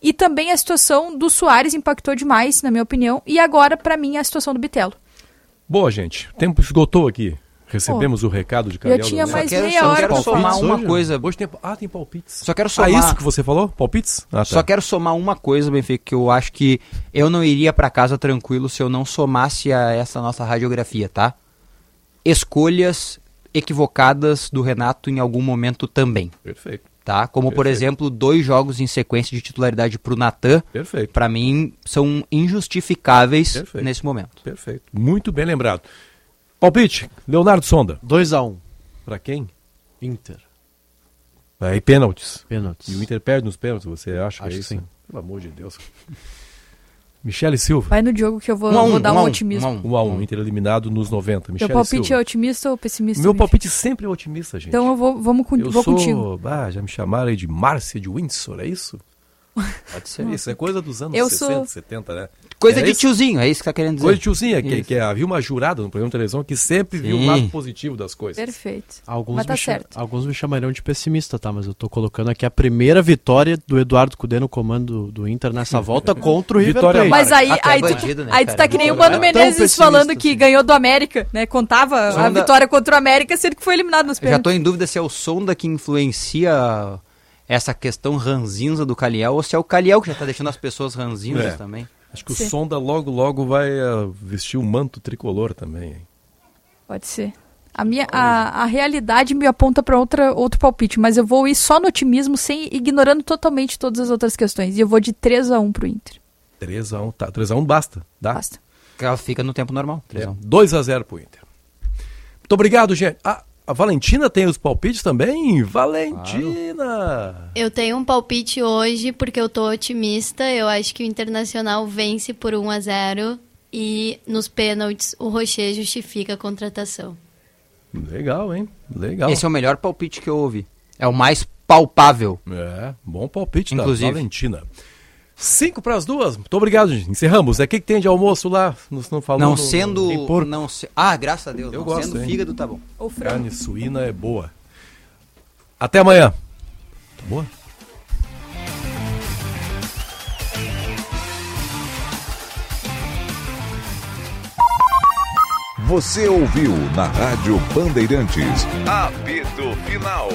Speaker 13: E também a situação do Soares impactou demais, na minha opinião. E agora, pra mim, a situação do Bitelo.
Speaker 11: Boa, gente. O tempo esgotou aqui. Recebemos o recado de Cariel.
Speaker 13: tinha
Speaker 11: do-
Speaker 13: mais
Speaker 14: Só quero,
Speaker 13: meia
Speaker 14: só
Speaker 13: hora
Speaker 14: quero
Speaker 13: pra
Speaker 14: somar uma
Speaker 11: Hoje?
Speaker 14: coisa.
Speaker 11: Hoje tem, ah, tem palpites.
Speaker 14: Só quero
Speaker 11: Ah,
Speaker 14: somar.
Speaker 11: isso que você falou? Palpites? Ah, tá.
Speaker 14: Só quero somar uma coisa, Benfica, que eu acho que eu não iria pra casa tranquilo se eu não somasse a essa nossa radiografia, tá? Escolhas equivocadas do Renato em algum momento também.
Speaker 11: Perfeito.
Speaker 14: Tá? Como, por
Speaker 11: Perfeito.
Speaker 14: exemplo, dois jogos em sequência de titularidade pro Natan.
Speaker 11: Perfeito.
Speaker 14: Pra mim, são injustificáveis
Speaker 11: Perfeito.
Speaker 14: nesse momento.
Speaker 11: Perfeito. Muito bem lembrado. Palpite, Leonardo Sonda.
Speaker 12: 2x1.
Speaker 11: Pra quem?
Speaker 12: Inter.
Speaker 11: Aí pênaltis.
Speaker 12: Pênaltis.
Speaker 11: E o Inter perde nos pênaltis, você acha
Speaker 12: Acho
Speaker 11: que é
Speaker 12: que
Speaker 11: isso?
Speaker 12: sim.
Speaker 11: Pelo amor de Deus. Michele Silva.
Speaker 13: Vai no Diogo que eu vou,
Speaker 11: Um um,
Speaker 13: vou dar um,
Speaker 11: um a um,
Speaker 13: otimismo.
Speaker 11: um a um. Um um, Inter eliminado nos 90.
Speaker 13: Teu
Speaker 11: Michele
Speaker 13: palpite
Speaker 11: Silva.
Speaker 13: é otimista ou pessimista?
Speaker 11: Meu
Speaker 13: Benfica?
Speaker 11: palpite sempre é otimista, gente.
Speaker 13: Então eu vou, vamos com,
Speaker 11: Eu
Speaker 13: vou
Speaker 11: sou...
Speaker 13: contigo.
Speaker 11: Ah, já me chamaram aí de Márcia de Windsor, é isso? Pode ser isso, é coisa dos anos
Speaker 13: Eu
Speaker 11: 60,
Speaker 13: sou-
Speaker 11: 70, né?
Speaker 14: Coisa
Speaker 11: É
Speaker 14: de
Speaker 11: isso?
Speaker 14: tiozinho, é isso que você tá querendo dizer.
Speaker 11: Coisa de tiozinho, é que, que havia uma jurada no programa de televisão que sempre viu o
Speaker 14: Sim.
Speaker 11: lado positivo das coisas.
Speaker 13: Perfeito.
Speaker 12: Alguns,
Speaker 13: Mas tá
Speaker 12: me
Speaker 13: certo.
Speaker 12: alguns me chamariam de pessimista, tá? Mas eu tô colocando aqui a primeira vitória do Eduardo Cudê no comando do, do Inter nessa <laughs> volta contra o River
Speaker 11: Vitória
Speaker 12: Plate.
Speaker 13: Mas aí, aí, tu,
Speaker 14: bandido, né,
Speaker 13: aí tu tá que nem o Mano
Speaker 12: é
Speaker 13: Menezes falando que ganhou do América, né? Contava a
Speaker 14: Sonda-
Speaker 13: vitória contra o América, sendo que foi eliminado nos
Speaker 14: Eu já
Speaker 13: pênaltis.
Speaker 14: tô em dúvida se é o Sonda que influencia essa questão ranzinza do Caliel ou se é o Caliel que já tá deixando as pessoas ranzinzas
Speaker 11: É.
Speaker 14: também.
Speaker 11: Acho que
Speaker 13: Sim.
Speaker 11: o Sonda logo, logo vai ah, vestir o manto tricolor também. hein?
Speaker 13: Pode ser. A, minha, a, a realidade me aponta pra outra, outro palpite, mas eu vou ir só no otimismo, sem ignorando totalmente todas as outras questões. E eu vou de 3 a 1 pro Inter.
Speaker 11: 3x1, tá. 3x1 basta. Dá?
Speaker 13: Basta.
Speaker 14: Ela fica no tempo normal.
Speaker 11: É,
Speaker 14: 3x1.
Speaker 11: 2x0 pro Inter. Muito obrigado, gente. Ah, a Valentina tem os palpites também? Valentina!
Speaker 21: Eu tenho um palpite hoje porque eu tô otimista. Eu acho que o Internacional vence por 1 a 0 e nos pênaltis o Rocher justifica a contratação.
Speaker 11: Legal, hein? Legal.
Speaker 14: Esse é o melhor palpite que eu ouvi. É o mais palpável.
Speaker 11: É, bom palpite
Speaker 14: Inclusive.
Speaker 11: da Valentina. Cinco para as duas. Muito obrigado, gente. Encerramos. O que, que tem de almoço lá? Não, não falou
Speaker 14: Não
Speaker 11: no-
Speaker 14: sendo.
Speaker 11: Porco.
Speaker 14: Não se... Ah, graças a Deus.
Speaker 11: Eu
Speaker 14: não
Speaker 11: gosto,
Speaker 14: sendo
Speaker 11: hein?
Speaker 14: fígado, tá bom.
Speaker 11: Carne suína é boa. Até amanhã. Tá boa?
Speaker 1: Você ouviu na Rádio Bandeirantes. Apito Final.